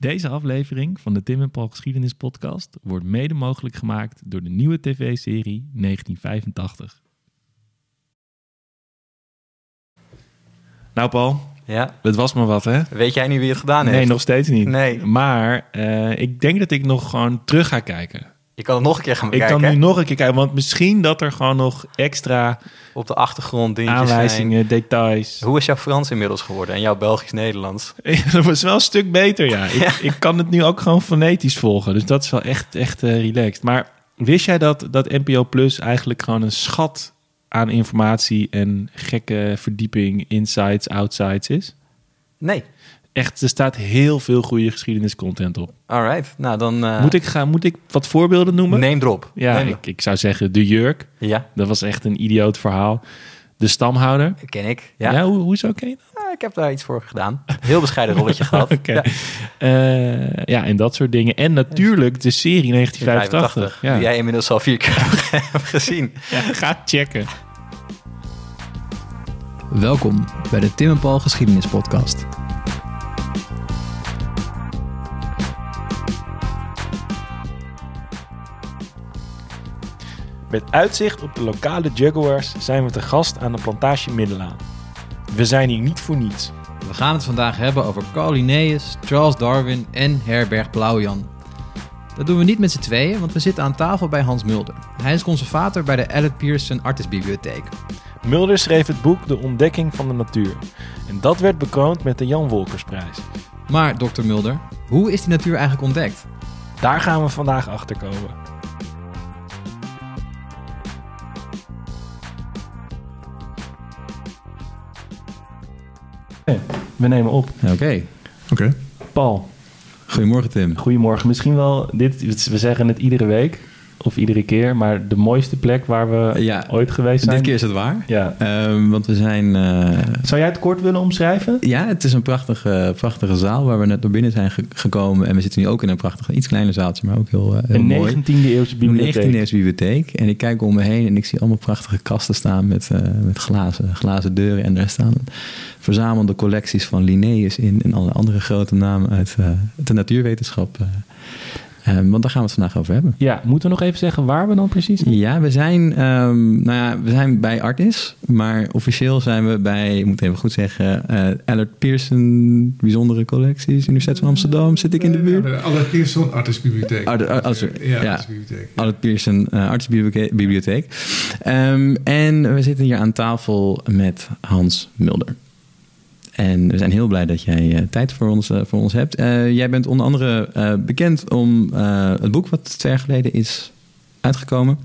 Deze aflevering van de Tim en Paul Geschiedenis Podcast wordt mede mogelijk gemaakt door de nieuwe tv-serie 1985. Nou, Paul, Ja, dat was maar wat, hè? weet jij nu wie het gedaan heeft? Nee, nog steeds niet. Nee. Maar eh, ik denk dat ik nog gewoon terug ga kijken. Je kan het nog een keer gaan Ik bekijken. kan nu nog een keer kijken, want misschien dat er gewoon nog extra Op de achtergrond dingetjes aanwijzingen, details. zijn. Hoe is jouw Frans inmiddels geworden en jouw Belgisch-Nederlands? dat was wel een stuk beter, ja. Ik, ik kan het nu ook gewoon fonetisch volgen. Dus dat is wel echt, echt eh, relaxed. Maar wist jij dat, dat NPO Plus eigenlijk gewoon een schat aan informatie en gekke verdieping, insights, outsides is? Nee. Echt, er staat heel veel goede geschiedeniscontent op. Alright, nou dan... eh, Moet, ik gaan, moet ik wat voorbeelden noemen? Neem erop. Ja, Neem ik, ik zou zeggen De Jurk. Ja, Dat was echt een idioot verhaal. De Stamhouder. ken ik. Ja, Ja, hoe, hoezo ken je dat? Ah, ik heb daar iets voor gedaan. Heel bescheiden rolletje gehad. Oké. Ja, Eh, ja, en dat soort dingen. En natuurlijk de serie 1985. 85, Ja. Die jij inmiddels al vier keer hebt gezien. Ja, ga checken. Welkom bij de Tim en Paul Geschiedenis Podcast. Met uitzicht op de lokale Jaguars zijn we te gast aan de plantage Middelaan. We zijn hier niet voor niets. We gaan het vandaag hebben over Carl Linnaeus, Charles Darwin en Herberg Blauwjan. Dat doen we niet met z'n tweeën, want we zitten aan tafel bij Hans Mulder. Hij is conservator bij de Elliot Pearson Artisbibliotheek. Mulder schreef het boek De Ontdekking van de Natuur. En dat werd bekroond met de Jan Wolkersprijs. Maar, dokter Mulder, hoe is die natuur eigenlijk ontdekt? Daar gaan we vandaag achter komen. We nemen op. Oké. Oké. Paul, Goedemorgen Tim. goedemorgen. Misschien wel dit, we zeggen het iedere week of iedere keer, maar de mooiste plek waar we Ja, ooit geweest zijn. Dit keer is het waar. Ja. Ehm, want we zijn... eh, Zou jij het kort willen omschrijven? ja, het is een prachtige, prachtige zaal waar we net door binnen zijn ge- gekomen. En we zitten nu ook in een prachtig, iets kleiner zaaltje, maar ook heel, heel Een mooi. 19e eeuwse bibliotheek. 19e eeuwse bibliotheek. En ik kijk om me heen en ik zie allemaal prachtige kasten staan met, eh, met glazen, glazen deuren. En daar staan verzamelde collecties van Linnaeus in en alle andere grote namen uit de natuurwetenschap. Eh. Eh, want daar gaan we het vandaag over hebben. Ja, moeten we nog even zeggen waar we dan precies zijn? Ja, we zijn, ehm, nou ja, we zijn bij Artis, maar officieel zijn we bij, ik moet even goed zeggen, eh Allard Pearson Bijzondere Collecties, Universiteit van Amsterdam. Zit ik in de buurt? De Albert Pearson Artisbibliotheek. De- sorry. Ja, Ja. Pearson uh. Ehm, en we zitten hier aan tafel met Hans Mulder. En we zijn heel blij dat jij eh, tijd voor ons, eh, voor ons hebt. Eh, jij bent onder andere bekend om het boek wat twee jaar geleden is uitgekomen.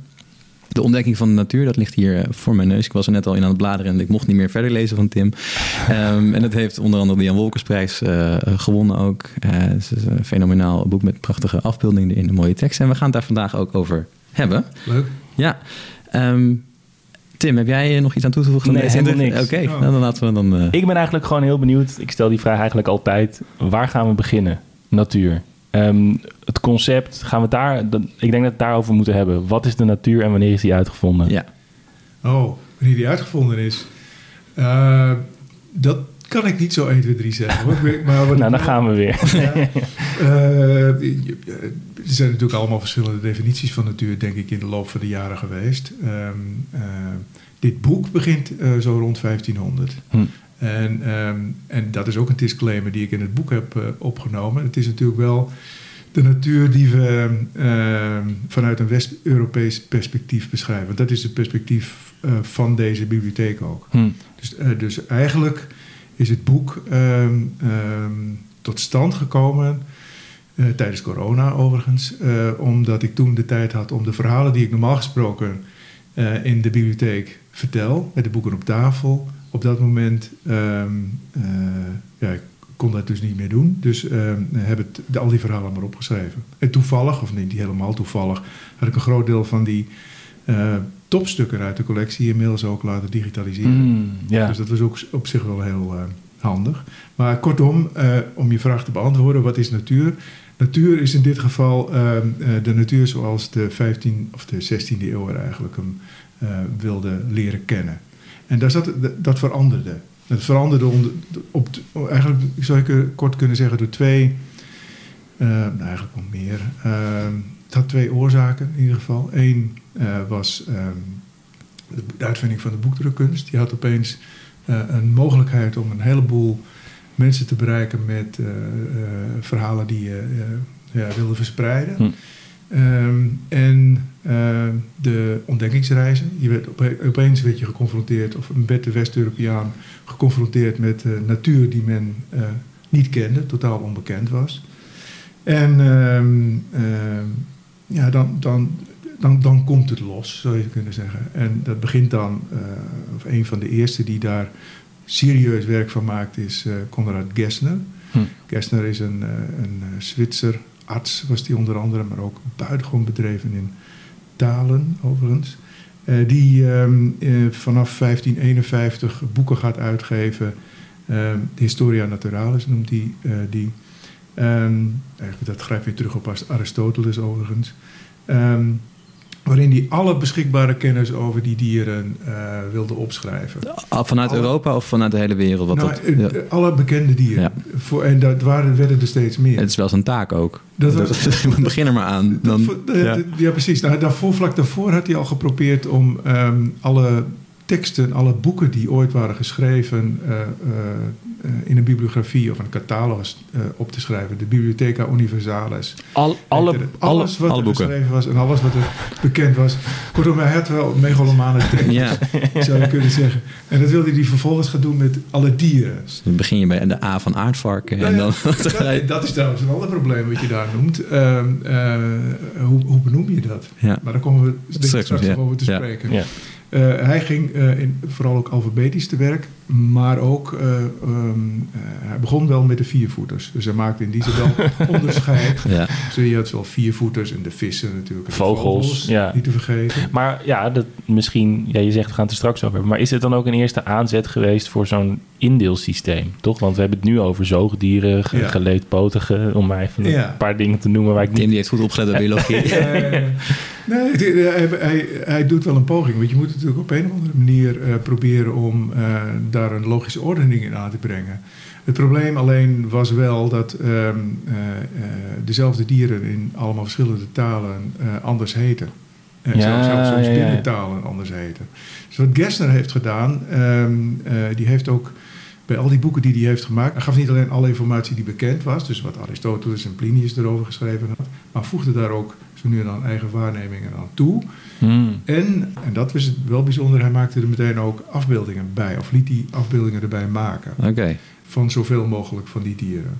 De ontdekking van de natuur, dat ligt hier voor mijn neus. Ik was er net al in aan het bladeren en ik mocht niet meer verder lezen van Tim. Ehm, en dat heeft onder andere de Jan Wolkersprijs gewonnen ook. Het is een fenomenaal boek met prachtige afbeeldingen erin, een mooie tekst. En we gaan het daar vandaag ook over hebben. Leuk. Ja. Ehm, Tim, heb jij nog iets aan toe te voegen? Nee, helemaal niks. Oké, Oh. nou, dan laten we dan... eh, Ik ben eigenlijk gewoon heel benieuwd. Ik stel die vraag eigenlijk altijd. Waar gaan we beginnen? Natuur. Ehm, het concept, gaan we daar... dat- Ik denk dat we het daarover moeten hebben. Wat is de natuur en wanneer is die uitgevonden? ja. Oh, wanneer die uitgevonden is. Eh, dat kan ik niet zo 1, 2, 3 zeggen. Hoor. Maar wat Nou, dan gaan we weer. Ja. Eh, je- er zijn natuurlijk allemaal verschillende definities van natuur, denk ik, in de loop van de jaren geweest. Ehm, eh, dit boek begint eh, zo rond 1500. Hm. En, ehm, en dat is ook een disclaimer die ik in het boek heb eh, opgenomen. Het is natuurlijk wel de natuur die we ehm, vanuit een West-Europees perspectief beschrijven. Want dat is het perspectief eh, van deze bibliotheek ook. Hm. Dus, eh, dus eigenlijk is het boek ehm, ehm, tot stand gekomen eh, tijdens corona overigens, eh, omdat ik toen de tijd had om de verhalen die ik normaal gesproken eh, in de bibliotheek vertel, met de boeken op tafel, op dat moment eh, ja, ik kon dat dus niet meer doen. Dus heb de, al die verhalen maar opgeschreven. En toevallig, of niet helemaal toevallig, had ik een groot deel van die eh, topstukken uit de collectie inmiddels ook laten digitaliseren. Mm. Dus dat was ook op zich wel heel eh, handig. Maar kortom, eh, om je vraag te beantwoorden, wat is natuur? Natuur is in dit geval ehm, eh, de natuur zoals de 15 of de 16e eeuw er eigenlijk hem wilde leren kennen. En daar zat, dat- veranderde. Dat veranderde onder, op, eigenlijk zou ik kort kunnen zeggen door twee nou, eigenlijk nog meer. Ehm, het had twee oorzaken in ieder geval. Eén was ehm, de, de uitvinding van de boekdrukkunst. Die had opeens eh, een mogelijkheid om een heleboel mensen te bereiken met eh, eh, verhalen die je eh, ja, wilde verspreiden. Hm. Ehm, en eh, de ontdekkingsreizen. Je werd ope- opeens werd je geconfronteerd, of werd de West-Europeaan geconfronteerd met eh, natuur die men eh, niet kende, totaal onbekend was. En ehm, ehm, ja, dan, dan, dan, dan komt het los, zou je kunnen zeggen. En dat begint dan, eh, of een van de eerste die daar serieus werk van maakt, is eh Konrad Gessner. Hm. Gessner is een, eh, een Zwitser arts, was die onder andere, maar ook buitengewoon bedreven in talen, overigens. Die ehm, eh, vanaf 1551 boeken gaat uitgeven. Ehm, Historia Naturalis noemt hij die. die. Ehm, eigenlijk, dat grijpt weer terug op Aristoteles overigens. Ehm, waarin hij alle beschikbare kennis over die dieren eh, wilde opschrijven. Vanuit Alle- Europa of vanuit de hele wereld? Wat Nou, dat, eh, ja. Alle bekende dieren. Ja. Voor, en dat waren, werden er steeds meer. Het is wel zijn taak ook. Dat Dat was- begin er maar aan. Dan, Dat- eh, ja. ja. precies. Nou, daarvoor, vlak daarvoor had hij al geprobeerd om ehm, alle teksten, alle boeken die ooit waren geschreven in een bibliografie of een catalogus eh, op te schrijven. De Bibliotheca Universalis. Al, alle, alles wat alle er boeken. geschreven was en alles wat er bekend was. Kortom, hij had wel megalomane tekst, ja, zou je kunnen zeggen. En dat wilde hij vervolgens gaan doen met alle dieren. dus dan begin je bij de A van aardvarken. En dan, ja, dat, dat is trouwens een ander probleem wat je daar noemt. Ehm, eh, hoe, hoe benoem je dat? ja. Maar daar komen we Straks, straks nog over te spreken. Ja. Eh, hij ging eh, in, vooral ook alfabetisch te werk, maar ook, eh, ehm, eh, hij begon wel met de viervoeters. Dus hij maakte in die zin wel onderscheid. ja. Dus je had wel viervoeters en de vissen natuurlijk. en de Vogels, ja. Niet te vergeten. Maar ja, dat misschien, ja, je zegt we gaan het er straks over hebben. Maar is het dan ook een eerste aanzet geweest voor zo'n indeelsysteem? Toch? Want we hebben het nu over zoogdieren, ge- Ja. geleedpotigen, om maar even Ja. een paar dingen te noemen waar ik Tim niet. die heeft goed opgelet op biologie. Eh, nee, hij, hij, hij doet wel een poging. Want je moet natuurlijk op een of andere manier eh, proberen om eh, daar een logische ordening in aan te brengen. Het probleem alleen was wel dat ehm, eh, eh, dezelfde dieren in allemaal verschillende talen eh, anders heten. En Ja, zelfs, soms ja, ja. binnen talen anders heten. Dus wat Gessner heeft gedaan, ehm, eh, die heeft ook bij al die boeken die hij heeft gemaakt, hij gaf niet alleen alle informatie die bekend was, dus wat Aristoteles en Plinius erover geschreven had, maar voegde daar ook zo nu dan eigen waarnemingen aan toe. Hmm. En, en dat was het wel bijzonder, hij maakte er meteen ook afbeeldingen bij, of liet die afbeeldingen erbij maken Oké. van zoveel mogelijk van die dieren.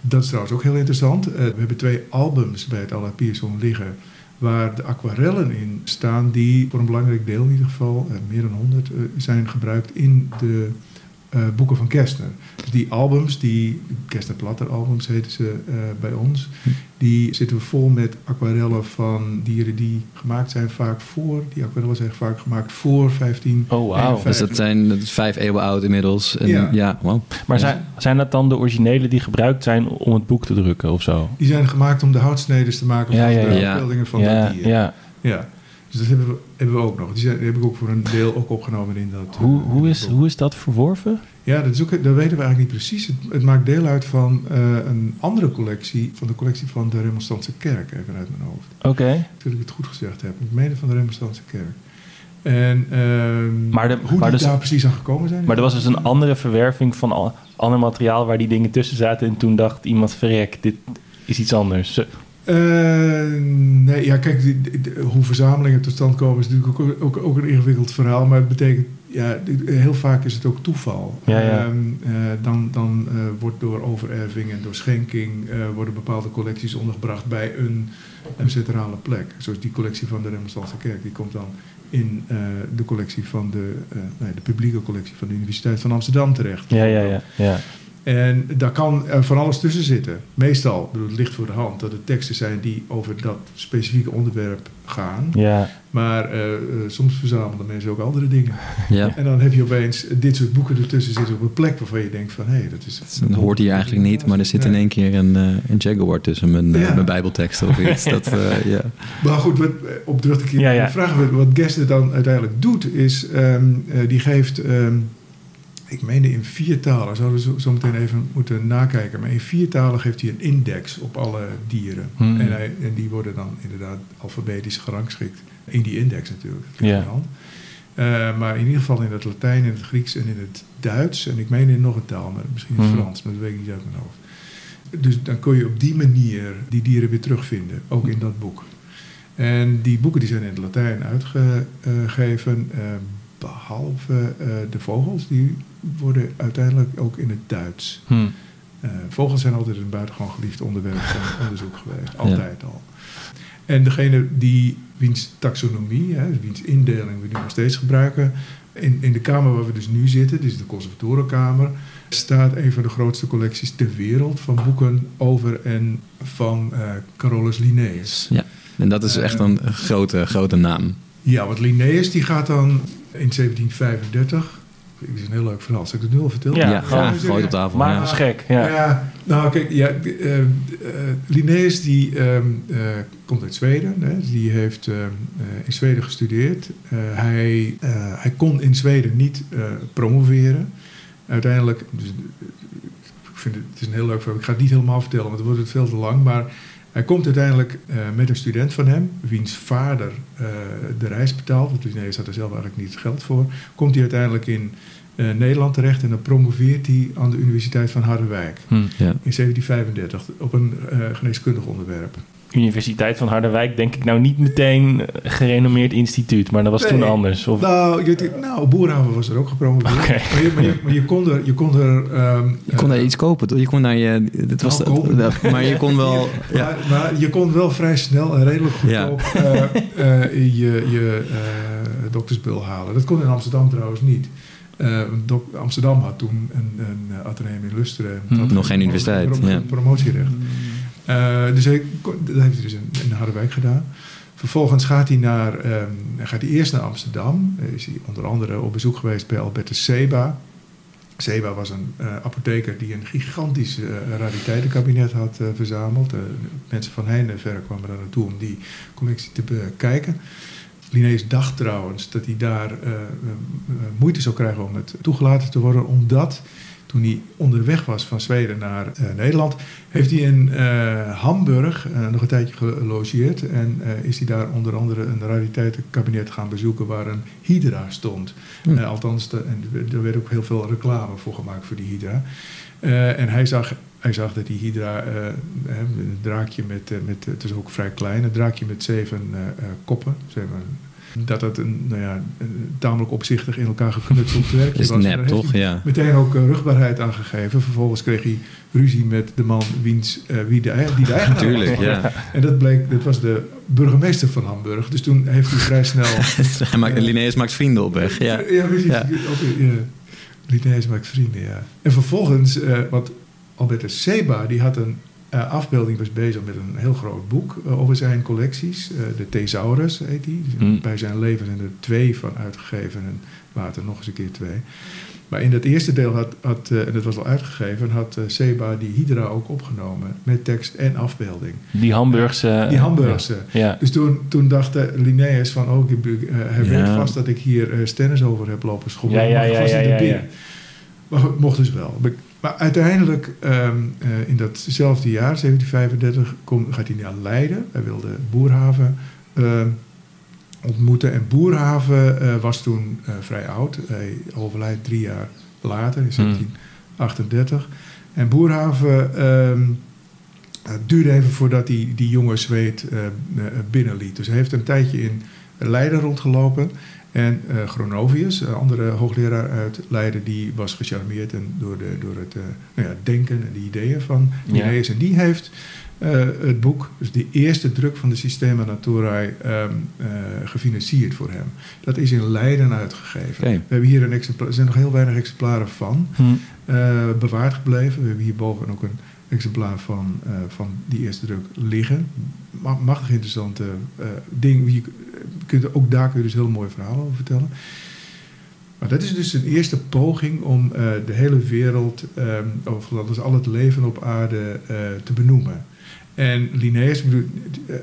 Dat is trouwens ook heel interessant. Eh, we hebben twee albums bij het Alla Pierson liggen waar de aquarellen in staan die voor een belangrijk deel in ieder geval, eh, meer dan 100, eh, zijn gebruikt in de eh, boeken van Kerstner. Dus die albums, die Kerstner Platter albums heten ze eh, bij ons, die zitten vol met aquarellen van dieren die gemaakt zijn vaak voor, die aquarellen zijn vaak gemaakt voor 15. Oh, wauw. Dus dat zijn dat is vijf eeuwen oud inmiddels. En, Ja. ja. wow. Maar Ja. zijn, zijn dat dan de originele die gebruikt zijn om het boek te drukken of zo? Die zijn gemaakt om de houtsneden te maken van ja, de ja. afbeeldingen van ja, dat dier. ja. Ja, dus dat hebben we, hebben we ook nog. Die, zijn, die heb ik ook voor een deel ook opgenomen in dat. Hoe, eh, hoe, is, hoe is dat verworven? Ja, dat, is ook, dat weten we eigenlijk niet precies. Het, het maakt deel uit van eh, een andere collectie, van de collectie van de Remonstrantse Kerk, even uit mijn hoofd. Oké. Toen ik het goed gezegd heb. Ik meen van de Remonstrantse Kerk. En ehm, Maar de- hoe maar die dus- daar precies aan gekomen zijn. Maar er was dus een andere verwerving van al, ander materiaal waar die dingen tussen zaten. En toen dacht iemand, verrek, dit is iets anders. Eh, nee, ja, kijk, die- die- die- hoe verzamelingen tot stand komen is natuurlijk ook, ook, ook een ingewikkeld verhaal. Maar het betekent, ja, heel vaak is het ook toeval. Ja, ja. Ehm, eh, dan dan eh, wordt door overerving en door schenking worden bepaalde collecties ondergebracht bij een, een centrale plek. Zoals die collectie van de Remonstrantse Kerk, die komt dan in de collectie van de, nee, de publieke collectie van de Universiteit van Amsterdam terecht. Ja, ja, ja. ja. En daar kan eh, van alles tussen zitten. Meestal, ik bedoel, het ligt voor de hand dat het teksten zijn die over dat specifieke onderwerp gaan. ja. Maar eh, eh, soms verzamelen mensen ook andere dingen. Ja. En dan heb je opeens dit soort boeken ertussen zitten op een plek waarvan je denkt van hé, dat is. Dat hoort hier eigenlijk niet, maar er zit in één keer een, eh, een Jaguar tussen mijn, Ja. mijn bijbelteksten of iets. Dat, eh, ja. Maar goed, wat, op terug te keren Ja, ja. vraag, wat- Gessner dan uiteindelijk doet, is ehm, eh, die geeft ehm, ik meende in vier talen, zouden we zo, meteen even moeten nakijken. Maar in vier talen geeft hij een index op alle dieren. Hmm. En, hij, en die worden dan inderdaad alfabetisch gerangschikt. In die index natuurlijk. Ja. Eh, maar in ieder geval in het Latijn, in het Grieks en in het Duits. En ik meen in nog een taal, maar misschien in het Hmm. Frans, maar dat weet ik niet uit mijn hoofd. Dus dan kun je op die manier die dieren weer terugvinden, ook in dat boek. En die boeken die zijn in het Latijn uitgegeven, eh, behalve eh, de vogels, die worden uiteindelijk ook in het Duits. Hm. Eh, vogels zijn altijd een buitengewoon geliefd onderwerp van onderzoek geweest, altijd al. En degene die wiens taxonomie, hè, wiens indeling we nu nog steeds gebruiken, in, in de kamer waar we dus nu zitten, dus de conservatorenkamer, staat een van de grootste collecties ter wereld van boeken over en van eh, Carolus Linnaeus. Ja. En dat is echt een grote, grote naam. Ja, want Linnaeus die gaat dan in 1735. Het is een heel leuk verhaal. Zal ik het nu al vertellen? Ja, Ja, gewoon graag. Gooi het op tafel. Maar ja. dat is gek. Ja. nou kijk, ja, eh, eh, Linnaeus die ehm, eh, komt uit Zweden. Hè, die heeft ehm, eh, in Zweden gestudeerd. Eh, hij, eh, hij kon in Zweden niet eh, promoveren. Uiteindelijk, dus, ik vind het, het is een heel leuk verhaal. Ik ga het niet helemaal vertellen, want dan wordt het veel te lang. Maar hij komt uiteindelijk eh, met een student van hem, wiens vader eh, de reis betaalt. Want Linnaeus had er zelf eigenlijk niet het geld voor. Komt hij uiteindelijk in eh, Nederland terecht en dan promoveert hij aan de Universiteit van Harderwijk. Hm. Ja. In 1735 op een geneeskundig onderwerp. Universiteit van Harderwijk, denk ik nou niet meteen een gerenommeerd instituut, maar dat was toen anders. Of, Nou, je, nou, Boerhaven was er ook gepromoveerd. Oké. Maar, je, maar, je, maar je kon er... Je kon er ehm, Je kon daar eh, iets kopen, toch? Je kon naar je... Dit was Nou, de- maar je kon wel... Ja. Maar, maar je kon wel vrij snel en redelijk Ja. goedkoop eh, eh, je, je eh, doktersbul halen. Dat kon in Amsterdam trouwens niet. Eh, Amsterdam had toen een, een eh, ateneum in Lusteren. Hm. Nog geen universiteit, Prom- ja. Promotierecht. Eh, dus hij, dat heeft hij dus in, in Harderwijk gedaan. Vervolgens gaat hij, naar, ehm, gaat hij eerst naar Amsterdam. Eh, is hij onder andere op bezoek geweest bij Albertus Seba. Seba was een eh, apotheker die een gigantisch eh, rariteitenkabinet had verzameld. Mensen van heinde verre kwamen daar naartoe om die collectie te bekijken. Linnaeus dacht trouwens dat hij daar moeite zou krijgen om het toegelaten te worden, omdat toen hij onderweg was van Zweden naar eh, Nederland, heeft hij in eh, Hamburg eh, nog een tijdje gelogeerd. En is hij daar onder andere een rariteitenkabinet gaan bezoeken waar een hydra stond. Hm. Althans, de- en er werd ook heel veel reclame voor gemaakt voor die hydra. En hij zag, hij zag dat die hydra, een draakje met, met, het is ook vrij klein, een draakje met zeven koppen, zeven, dat het een, nou ja, een tamelijk opzichtig in elkaar geknutseld werkje Is was. Nep, toch? Ja. Meteen ook eh, rugbaarheid aangegeven. Vervolgens kreeg hij ruzie met de man wiens, eh, wie de, die de eigenaar Tuurlijk, was. ja. En dat bleek, dat was de burgemeester van Hamburg. Dus toen heeft hij vrij snel... Hij maakt, Linnaeus maakt vrienden op weg. Ja. Ja, precies. Ja. Ja. Linnaeus maakt vrienden, ja. En vervolgens, eh want Albertus Seba, die had een eh, afbeelding, was bezig met een heel groot boek eh, over zijn collecties. Eh, de Thesaurus heet die. Dus Hmm. Bij zijn leven zijn er twee van uitgegeven en later nog eens een keer twee. Maar in dat eerste deel had, had en dat was al uitgegeven, had Seba die Hydra ook opgenomen met tekst en afbeelding. die Hamburgse... Die Hamburgse. Ja. Dus toen, toen dacht Linnaeus van, oh, hij Ja. weet vast dat ik hier stennis over heb lopen schommelen. Ja, ja, ja, ja. Maar mocht dus wel. Maar- uiteindelijk, ehm, eh, in datzelfde jaar, 1735, kom, gaat hij naar Leiden. Hij wilde Boerhaven ehm, ontmoeten. En Boerhaven eh, was toen eh, vrij oud. Hij overlijdt drie jaar later, in Hmm. 1738. En Boerhaven het duurde even voordat hij die jonge eh, binnenliet. Dus hij heeft een tijdje in Leiden rondgelopen. En eh Gronovius, een andere hoogleraar uit Leiden, die was gecharmeerd en door, de, door het eh, nou ja, denken en de ideeën van Ja. Linnaeus. En die heeft eh, het boek, dus de eerste druk van de Systema Naturae, ehm, eh, gefinancierd voor hem. Dat is in Leiden uitgegeven. We hebben hier een exemplaar, er zijn nog heel weinig exemplaren van Hm. bewaard gebleven. We hebben hierboven ook een exemplaar van, van die eerste druk liggen. Ma- Machtig interessante ding. Je kunt, ook daar kun je dus heel mooie verhalen over vertellen. Maar dat is dus een eerste poging om eh, de hele wereld, eh, of dat is al het leven op aarde, eh, te benoemen. En Linnaeus, ik bedoel,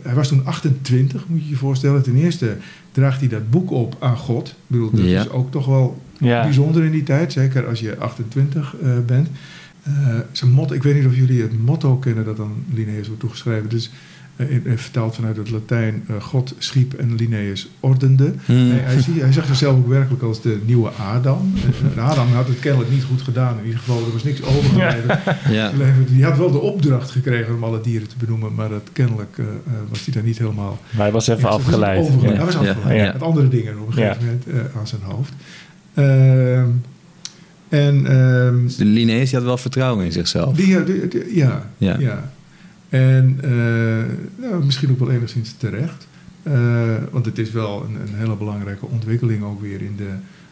hij was toen 28, moet je je voorstellen. Ten eerste draagt hij dat boek op aan God. Ik bedoel, dat Ja. is ook toch wel Ja. bijzonder in die tijd, zeker als je 28 eh, bent. Eh, zijn motto, ik weet niet of jullie het motto kennen dat aan Linnaeus wordt toegeschreven. Dus vertaald vanuit het Latijn, eh, God schiep en Linnaeus ordende. Hmm. Hij, hij, zie- hij zag zichzelf ook werkelijk als de nieuwe Adam. Eh, En Adam had het kennelijk niet goed gedaan. In ieder geval, er was niks overgebleven. Ja. Die had wel de opdracht gekregen om alle dieren te benoemen, maar dat kennelijk eh, eh, was hij daar niet helemaal... Maar hij was even Ja, afgeleid. Ja. Hij was afgeleid. ja. Met andere dingen op een gegeven moment eh, aan zijn hoofd. Ehm, en ehm, Dus de Linnaeus die had wel vertrouwen in zichzelf. die, die- die- ja, Ja. ja. En eh, nou, misschien ook wel enigszins terecht. Eh, want het is wel een, een hele belangrijke ontwikkeling ook weer in de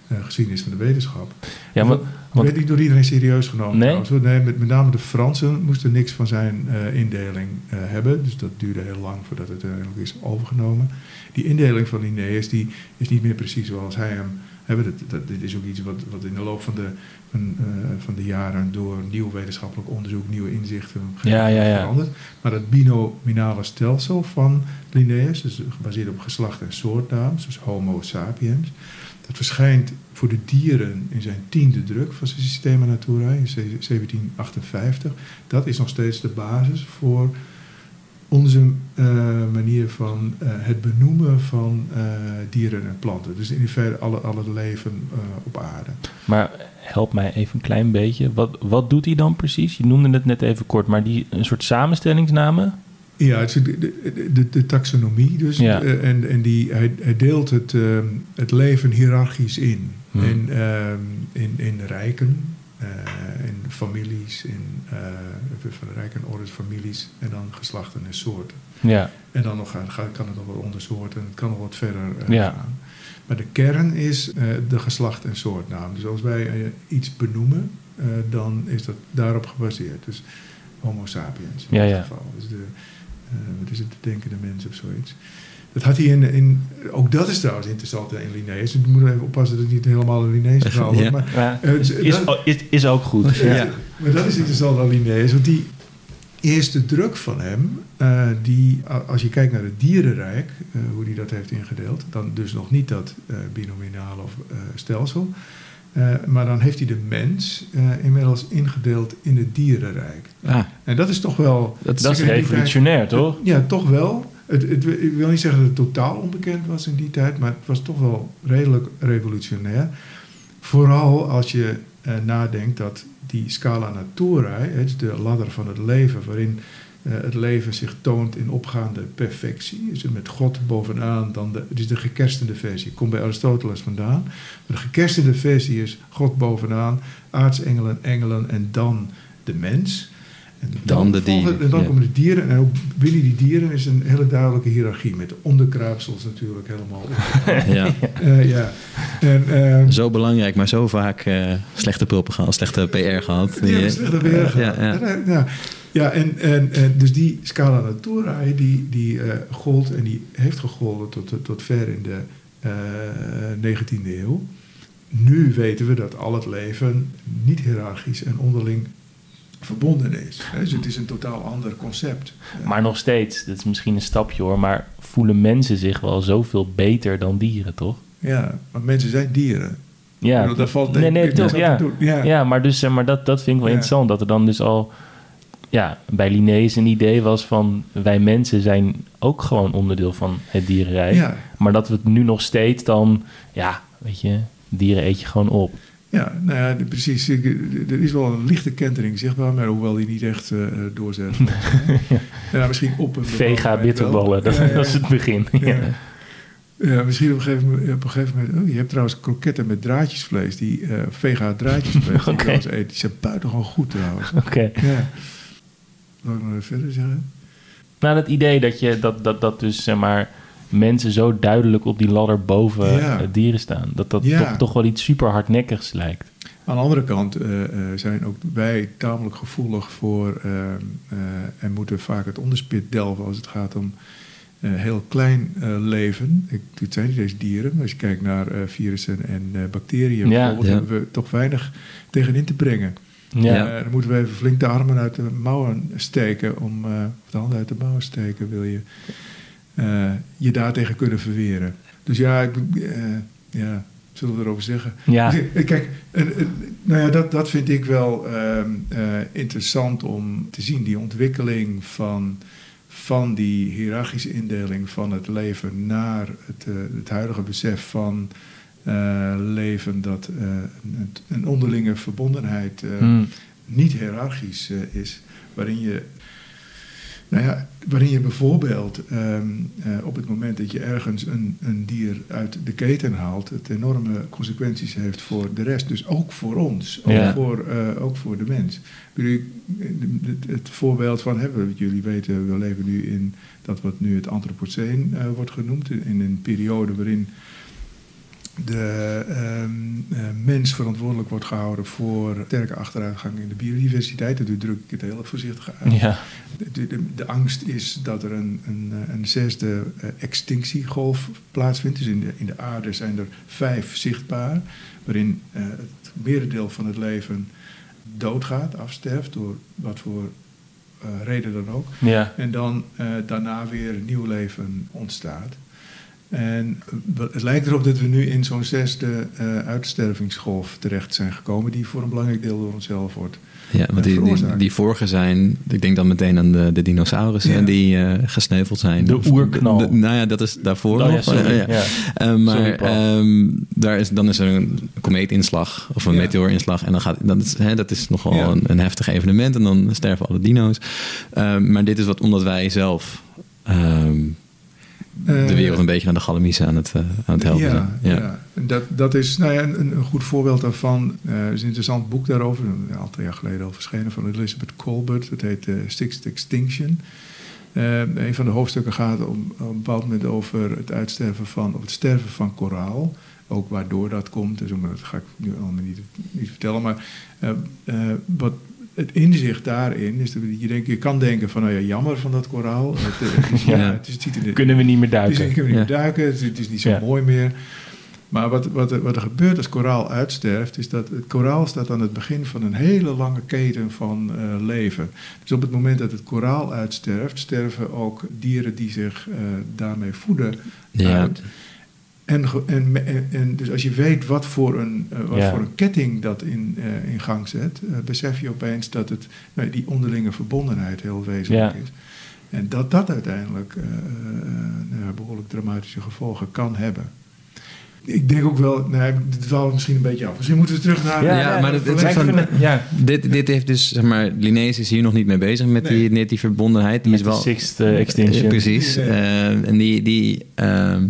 eh, geschiedenis van de wetenschap. Ja, maar, want, werd niet door iedereen serieus genomen. Nee? trouwens, nee met, met name de Fransen moesten niks van zijn indeling hebben. Dus dat duurde heel lang voordat het uiteindelijk is overgenomen. Die indeling van Linnaeus die is niet meer precies zoals hij hem... Hè, dat, dat, dit is ook iets wat, wat in de loop van de, van, eh, van de jaren door nieuw wetenschappelijk onderzoek, nieuwe inzichten Ja, ja, ja. veranderd. Maar dat binominale stelsel van Linnaeus, dus gebaseerd op geslacht en soortnaam, zoals Homo sapiens, dat verschijnt voor de dieren in zijn tiende druk van zijn Systema Naturae in 1758. Dat is nog steeds de basis voor onze eh, manier van eh, het benoemen van eh, dieren en planten. Dus in feite alle, alle leven op aarde. maar help mij even een klein beetje. Wat, wat doet hij dan precies? Je noemde het net even kort, maar die een soort samenstellingsnamen? Ja, het is de, de, de, de taxonomie dus. Ja. En en die, hij, hij deelt het, ehm, het leven hiërarchisch in. Hmm. In, ehm, in, in rijken, in families, in, eh, van de rijken orders, families en dan geslachten en soorten. Ja, En dan nog kan het nog wel ondersoorten, het kan nog wat verder eh, Ja. gaan. Maar de kern is eh, de geslacht- en soortnaam. Dus als wij eh, iets benoemen, eh, dan is dat daarop gebaseerd. Dus Homo sapiens in Ja, dit ja. geval. Dus de, eh, wat is het, de denkende mens of zoiets. Dat had hij in, in, ook dat is trouwens interessant in Linnaeus. Ik moet er even oppassen dat het niet helemaal een Linnaeus verhaal wordt. Ja. Maar, maar eh, is, dat- is, is ook goed. ja. Maar dat is interessant aan Linnaeus, want die eerste druk van hem, eh, die, als je kijkt naar het dierenrijk, eh, hoe hij dat heeft ingedeeld, dan dus nog niet dat eh binominale of, eh, stelsel, eh, maar dan heeft hij de mens eh, inmiddels ingedeeld in het dierenrijk. Ah, En dat is toch wel... Dat is in die revolutionair, toch? Ja, toch wel. Het, het, ik wil niet zeggen dat het totaal onbekend was in die tijd, maar het was toch wel redelijk revolutionair. Vooral als je eh, nadenkt dat die scala naturae, hè, dus de ladder van het leven, waarin eh, het leven zich toont in opgaande perfectie, het met God bovenaan, dan de, het is de gekerstende versie, komt bij Aristoteles vandaan. Maar de gekerstende versie is God bovenaan, aartsengelen, engelen en dan de mens. En Dan de dieren, En dan ja. komen de dieren. En ook binnen die dieren is een hele duidelijke hiërarchie. Met de onderkruipsels natuurlijk helemaal. ja. Eh, ja. En, ehm, Zo belangrijk, maar zo vaak eh, slechte propaganda, slechte PR gehad. Die hebben slechte weer gehad. Ja, ja. Ja, ja. ja en, en, en dus die Scala Naturae, die, die eh, gold en die heeft gegolden tot, tot ver in de eh 19e eeuw. Nu weten we dat al het leven niet hiërarchisch en onderling verbonden is. Dus het is een totaal ander concept. Eh, Maar nog steeds, dat is misschien een stapje hoor, maar voelen mensen zich wel zoveel beter dan dieren, toch? Ja, maar mensen zijn dieren. Ja, bedoel, daar valt nee, nee, toch, ja. Ja. Ja, maar, dus, zeg maar dat, dat vind ik wel Ja. interessant. Dat er dan dus al ja, bij Linnaeus een idee was van... wij mensen zijn ook gewoon onderdeel van het dierenrijk. Ja. Maar dat we het nu nog steeds dan... ja, weet je, dieren eet je gewoon op. Ja, nou ja, precies. Er is wel een lichte kentering zichtbaar, maar hoewel die niet echt eh, doorzet. ja, misschien op een Vega bitterballen, dat, Ja, dat is het begin. Ja. Misschien op een gegeven moment. Op een gegeven moment oh, je hebt trouwens kroketten met draadjesvlees, die eh, vega draadjesvlees die wel eens eet. Die zijn buitengewoon goed trouwens. Oké. Ja. Wil ik nog even verder zeggen? Nou, dat idee dat, je, dat, dat, dat dus zeg maar, mensen zo duidelijk op die ladder boven Ja. eh, dieren staan. Dat dat Ja. toch, toch wel iets super hardnekkigs lijkt. Aan de andere kant eh, eh, zijn ook wij tamelijk gevoelig voor en moeten vaak het onderspit delven als het gaat om heel klein leven. Ik, het zijn niet eens dieren, maar als je kijkt naar virussen en bacteriën, Ja. bijvoorbeeld, hebben we toch weinig tegenin te brengen. Ja. Dan moeten we even flink de armen uit de mouwen steken, om, of de handen uit de mouwen steken, wil je eh, je daartegen kunnen verweren. Dus ja, ik, eh, ja zullen we erover zeggen? Ja. Eh, Kijk, nou ja, dat, dat vind ik wel ehm, eh, interessant om te zien. Die ontwikkeling van, van die hiërarchische indeling van het leven naar het, het huidige besef van leven dat een, onderlinge verbondenheid Hmm. niet hiërarchisch is, waarin je, nou ja, waarin je bijvoorbeeld ehm, eh, op het moment dat je ergens een, een dier uit de keten haalt, het enorme consequenties heeft voor de rest. Dus ook voor ons, ook, Ja. voor, eh, ook voor de mens. Het, voorbeeld van, we- jullie weten, we leven nu in dat wat nu het Anthropoceen eh, wordt genoemd, in een periode waarin de eh, mens verantwoordelijk wordt gehouden voor sterke achteruitgang in de biodiversiteit. Dat druk ik het heel voorzichtig uit. Ja. De, de, de angst is dat er een, een, eh, een zesde eh, extinctiegolf plaatsvindt. Dus in de, in de aarde zijn er vijf zichtbaar, waarin eh, het merendeel van het leven doodgaat, afsterft, door wat voor reden dan ook. Ja. En dan daarna weer nieuw leven ontstaat. En het lijkt erop dat we nu in zo'n zesde eh, uitstervingsgolf terecht zijn gekomen, die voor een belangrijk deel door onszelf wordt. Ja, want eh, die, die, veroorzaakt. die vorige zijn, ik denk dan meteen aan de, de dinosaurussen Ja. die eh, gesneuveld zijn. De oerknal. de- nou ja, dat is daarvoor Oh, ja, nog. sorry. Ja. Ja. Maar Sorry, ehm, daar is, dan is er een komeetinslag of een Ja. meteorinslag. En dan gaat, dat, is, hè, dat is nogal Ja. een, een heftig evenement. En dan sterven alle dino's. Ehm, maar dit is wat omdat wij zelf ehm, de Eh, wereld een beetje naar de galamiezen aan het, eh, aan het helpen Ja, zijn. ja. Dat, dat is nou ja, een, een goed voorbeeld daarvan. Eh, er is een interessant boek daarover, een aantal jaar geleden al verschenen, van Elizabeth Colbert. Dat heet eh, Sixth Extinction. Eh, een van de hoofdstukken gaat op, op een bepaald moment over het uitsterven van, of het sterven van koraal. Ook waardoor dat komt, dus, maar dat ga ik nu allemaal niet, niet vertellen. Maar eh, eh, wat het inzicht daarin is dat je, denkt, je kan denken van, nou ja, jammer van dat koraal. Het, het, is, Ja. ja, het, is, het ziet er Kunnen we niet meer het is, duiken. ik kan niet meer duiken, het, is- het is niet zo mooi meer. Maar wat, wat, er- wat er gebeurt als koraal uitsterft, is dat het koraal staat aan het begin van een hele lange keten van eh, leven. Dus op het moment dat het koraal uitsterft, sterven ook dieren die zich eh, daarmee voeden Ja. uit. En, en, en, dus als je weet wat voor een, eh, wat Ja. voor een ketting dat in, eh, in gang zet, eh, besef je opeens dat het, nou, die onderlinge verbondenheid heel wezenlijk Ja. is. En dat dat uiteindelijk eh, eh, nou behoorlijk dramatische gevolgen kan hebben. Ik denk ook wel, nee, het dwaalt misschien een beetje af. Misschien moeten we terug naar... Ja, maar dat- het van- ja, Dit, dit heeft dus, zeg maar, Linnaeus is hier nog niet mee bezig met, Nee. die, met die verbondenheid. Die met is de wel, Sixth eh, Extinction. Precies. Ja. Eh, en die, die, ehm,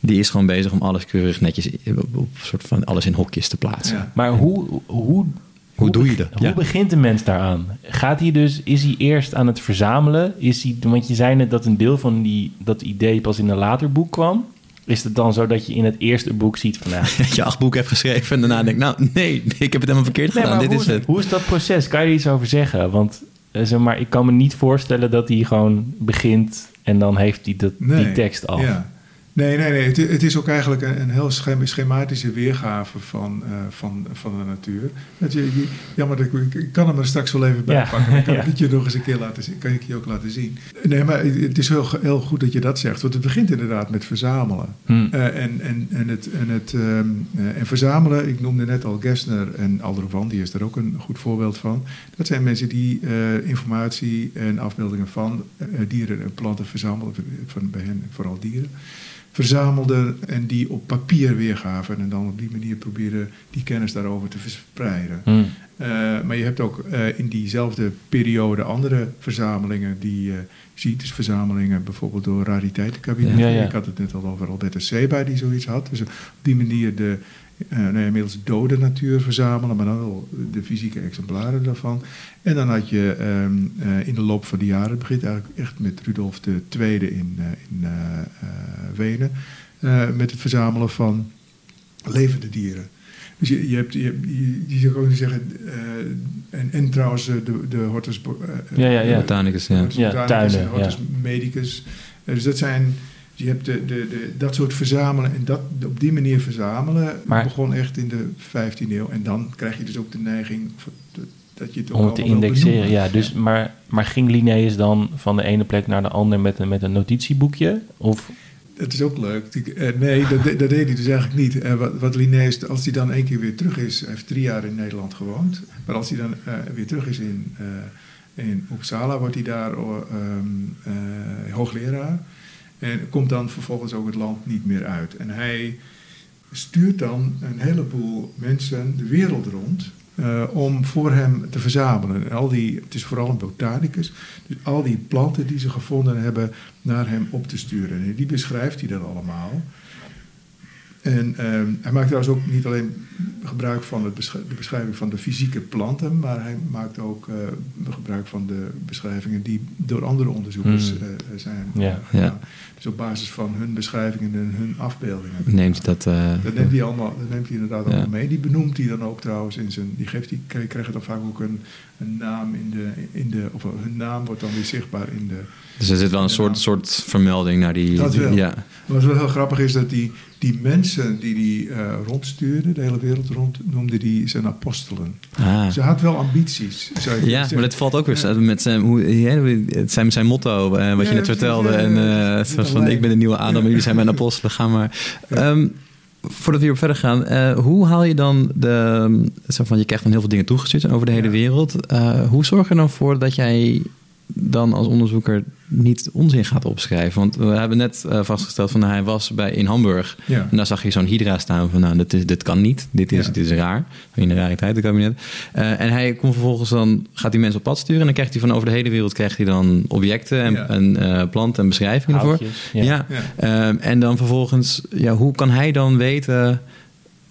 die is gewoon bezig om alles keurig netjes, op, op soort van alles in hokjes te plaatsen. Ja. Maar hoe, hoe, Hoe doe je dat? Hoe Ja. begint de mens daaraan? Gaat hij dus, is hij eerst aan het verzamelen? Is hij, want je zei net dat een deel van die, dat idee pas in een later boek kwam. Is het dan zo dat je in het eerste boek ziet van... Nou, Dat je acht boeken hebt geschreven en daarna denkt, nou nee, ik heb het helemaal verkeerd nee, gedaan. maar Dit hoe, is het. hoe is dat proces? Kan je er iets over zeggen? Want eh, zeg maar, ik kan me niet voorstellen dat hij gewoon begint en dan heeft hij dat, die tekst af. Ja. Nee, nee, nee. Het, het is ook eigenlijk een, een heel schem- schematische weergave van, eh, van, van de natuur. Dat je, je- jammer, dat ik, kan hem er straks wel even bij Ja. pakken. Dan kan Ja. ik het je nog eens een keer laten zien. Kan ik je ook laten zien. Nee, maar het is heel, heel goed dat je dat zegt. Want het begint inderdaad met verzamelen. Hm. Eh, en, en, en, het, en, het, ehm, eh, en verzamelen, ik noemde net al Gessner en Aldervan, die is daar ook een goed voorbeeld van. Dat zijn mensen die informatie en afbeeldingen van dieren en planten verzamelen, van, bij hen vooral dieren, verzamelden en die op papier weergaven. En dan op die manier probeerden die kennis daarover te verspreiden. Hm. Eh, maar je hebt ook eh, in diezelfde periode andere verzamelingen die je ziet. Dus verzamelingen bijvoorbeeld door. Ja, ja. Ik had het net al over Albertus Seba die zoiets had. Dus op die manier de eh nou ja, inmiddels dode natuur verzamelen, maar dan wel de fysieke exemplaren daarvan. En dan had je ehm, eh, in de loop van de jaren, het begint eigenlijk echt met Rudolf II in, eh, in eh, eh, Wenen, eh, met het verzamelen van levende dieren. Dus je, je hebt, je, je, je zou kunnen zeggen, eh, en, en trouwens eh, de, de Hortus... eh, Ja, ja, ja. Botanicus, ja. Hortus Ja, botanicus tuinen, en Hortus ja. medicus. Eh, dus dat zijn... Je hebt de, de, de, dat soort verzamelen en dat, op die manier verzamelen Maar- begon echt in de 15e eeuw. En dan krijg je dus ook de neiging dat- je het ook Om het te indexeren, ja. Dus, maar, maar ging Linnaeus dan van de ene plek naar de andere met een, met een notitieboekje? Of, dat is ook leuk. Eh, nee, dat, dat deed hij dus eigenlijk niet. Eh, wat, wat Linnaeus, als hij dan één keer weer terug is... Hij heeft drie jaar in Nederland gewoond. Maar als hij dan eh, weer terug is in, in Uppsala... wordt hij daar ehm, eh, hoogleraar. En komt dan vervolgens ook het land niet meer uit. En hij stuurt dan een heleboel mensen de wereld rond... eh, om voor hem te verzamelen. En al die, het is vooral een botanicus. Dus al die planten die ze gevonden hebben naar hem op te sturen. En die beschrijft hij dan allemaal. En ehm, hij maakt trouwens ook niet alleen gebruik van het besch- de beschrijving van de fysieke planten, maar hij maakt ook eh, gebruik van de beschrijvingen die door andere onderzoekers Hmm. eh, zijn Ja. gedaan. Ja. Dus op basis van hun beschrijvingen en hun afbeeldingen. Neemt hij dat... eh, Dat neemt hij allemaal, dat neemt hij inderdaad Ja. allemaal mee. Die benoemt hij dan ook trouwens in zijn. Die geeft die krijg- krijgen dan vaak ook een, een naam in de, in de. Of hun naam wordt dan weer zichtbaar in de. dus er zit wel een soort, soort vermelding naar die... Dat wel. Ja, Wat wel heel grappig is dat die, die mensen die die rondstuurde, de hele wereld rond, noemde die zijn apostelen. ah. Ze had wel ambities. zou Ja, maar dat valt ook weer Ja. met zijn, hoe, het zijn zijn motto, eh, wat je net vertelde. en ja, van, ik ben de nieuwe Adam, en jullie zijn mijn apostelen, ga maar. Ehm, voordat we hierop verder gaan, eh, hoe haal je dan de... Zo van, je krijgt dan heel veel dingen toegestuurd over de hele wereld. Eh, hoe zorg je er dan voor dat jij dan als onderzoeker niet onzin gaat opschrijven? Want we hebben net eh, vastgesteld van, nou, hij was bij, in Hamburg Ja. en daar zag je zo'n hydra staan van, nou, dit, is, dit kan niet. Dit is, Ja. dit is raar. In de rariteitenkabinet. Eh en hij komt vervolgens dan, gaat die mensen op pad sturen. En dan krijgt hij van over de hele wereld krijgt hij dan objecten en, Ja. en eh, planten en beschrijvingen ervoor. Ja. ja. Ja. Ehm, en dan vervolgens, ja, hoe kan hij dan weten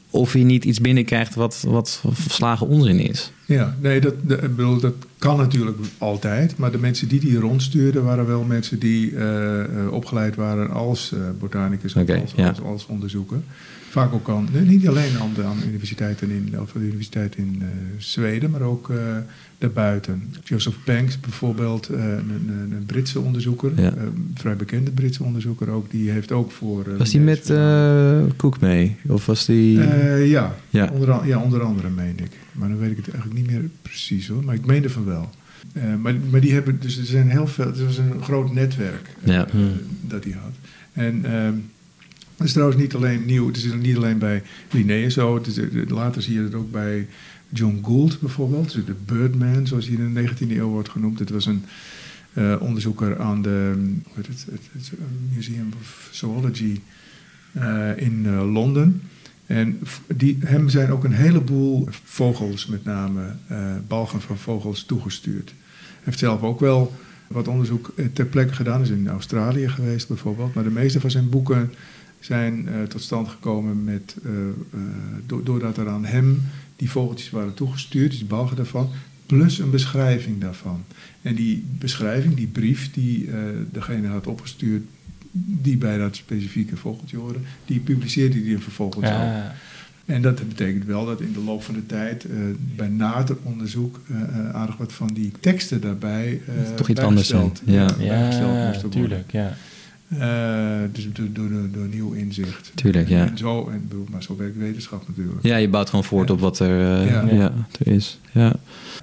of hij niet iets binnenkrijgt wat, wat verslagen onzin is? Ja, nee, dat, ik bedoel, dat kan natuurlijk altijd. Maar de mensen die die rondstuurden waren wel mensen die eh, eh, opgeleid waren als eh, botanicus als, ja. als, als onderzoeker. Vaak ook aan, niet alleen aan de, aan universiteiten in, of de universiteit in eh, Zweden, maar ook eh, daarbuiten. Joseph Banks bijvoorbeeld, eh, een, een, een Britse onderzoeker, Ja. vrij bekende Britse onderzoeker ook, die heeft ook voor... Was die met Cook mee? Of was die... Ja, Ja. Onder, ja, onder andere meen ik. Maar dan weet ik het eigenlijk niet meer precies hoor. Maar ik meende van wel. Maar, maar die hebben, dus er zijn heel veel, het was een groot netwerk Ja. dat hij had. En het is trouwens niet alleen nieuw, het is niet alleen bij Linnaeus zo. Het is, eh, later zie je het ook bij John Gould bijvoorbeeld. De Birdman, zoals hij in de 19e eeuw wordt genoemd. Het was een eh, onderzoeker aan de heet het, eh, Museum of Zoology eh, in eh, Londen. En die, hem zijn ook een heleboel vogels, met name eh, balgen van vogels, toegestuurd. Hij heeft zelf ook wel wat onderzoek eh, ter plekke gedaan, is in Australië geweest bijvoorbeeld. Maar de meeste van zijn boeken zijn eh, tot stand gekomen met, eh, eh, do- doordat er aan hem die vogeltjes waren toegestuurd, dus die balgen daarvan, plus een beschrijving daarvan. En die beschrijving, die brief die degene had opgestuurd, die bij dat specifieke vogeltje horen, die publiceerde hij vervolgens ook. Ja. En dat betekent wel dat in de loop van de tijd eh, bij nader onderzoek aardig wat van die teksten daarbij eh, Toch iets anders zijn, ja. Ja, moesten worden. tuurlijk, ja. Dus door, door, door, nieuw inzicht. Tuurlijk, ja. En zo, en, maar zo werkt wetenschap natuurlijk. Ja, je bouwt gewoon voort Ja. op wat er, eh, Ja. ja. er is. Ja.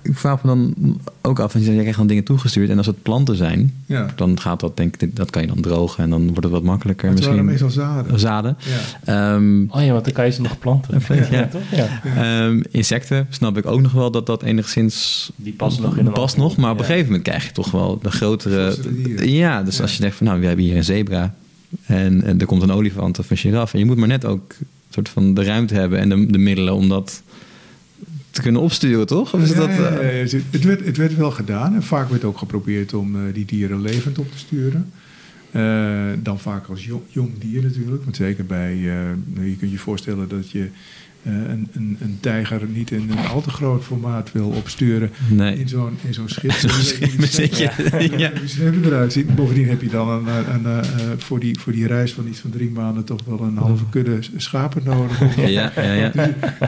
Ik vraag me dan ook af, want je krijgt dan dingen toegestuurd. En als het planten zijn, Ja. dan gaat dat, denk ik, dat kan je dan drogen. En dan wordt het wat makkelijker. Het misschien meestal zaden. zaden. Ja. Ehm, Oh ja, want dan kan je ze nog planten. Ja. toch? Ja. Ehm, insecten snap ik ook nog wel dat dat enigszins Die passen nog in een past nog, maar op een Ja. gegeven moment krijg je toch wel de grotere. Ja, dus Ja. als je denkt van nou, we hebben hier een zebra en, en er komt een olifant of een giraf en je moet maar net ook een soort van de ruimte hebben en de, de middelen om dat te kunnen opsturen, toch? Of is Ja, dat, ja, eh. Het, werd, het werd wel gedaan en vaak werd ook geprobeerd om eh, die dieren levend op te sturen. Eh, dan vaak als jong, jong dier natuurlijk. Want zeker bij, je kunt je voorstellen dat je een, een, een tijger niet in een al te groot formaat wil opsturen nee. in zo'n in zo'n schip. Zo'n schip. Ja. Eruit. Bovendien heb je dan een, een, een, eh, voor, die, voor die reis van iets van drie maanden toch wel een halve kudde schapen nodig. Ja, ja, ja.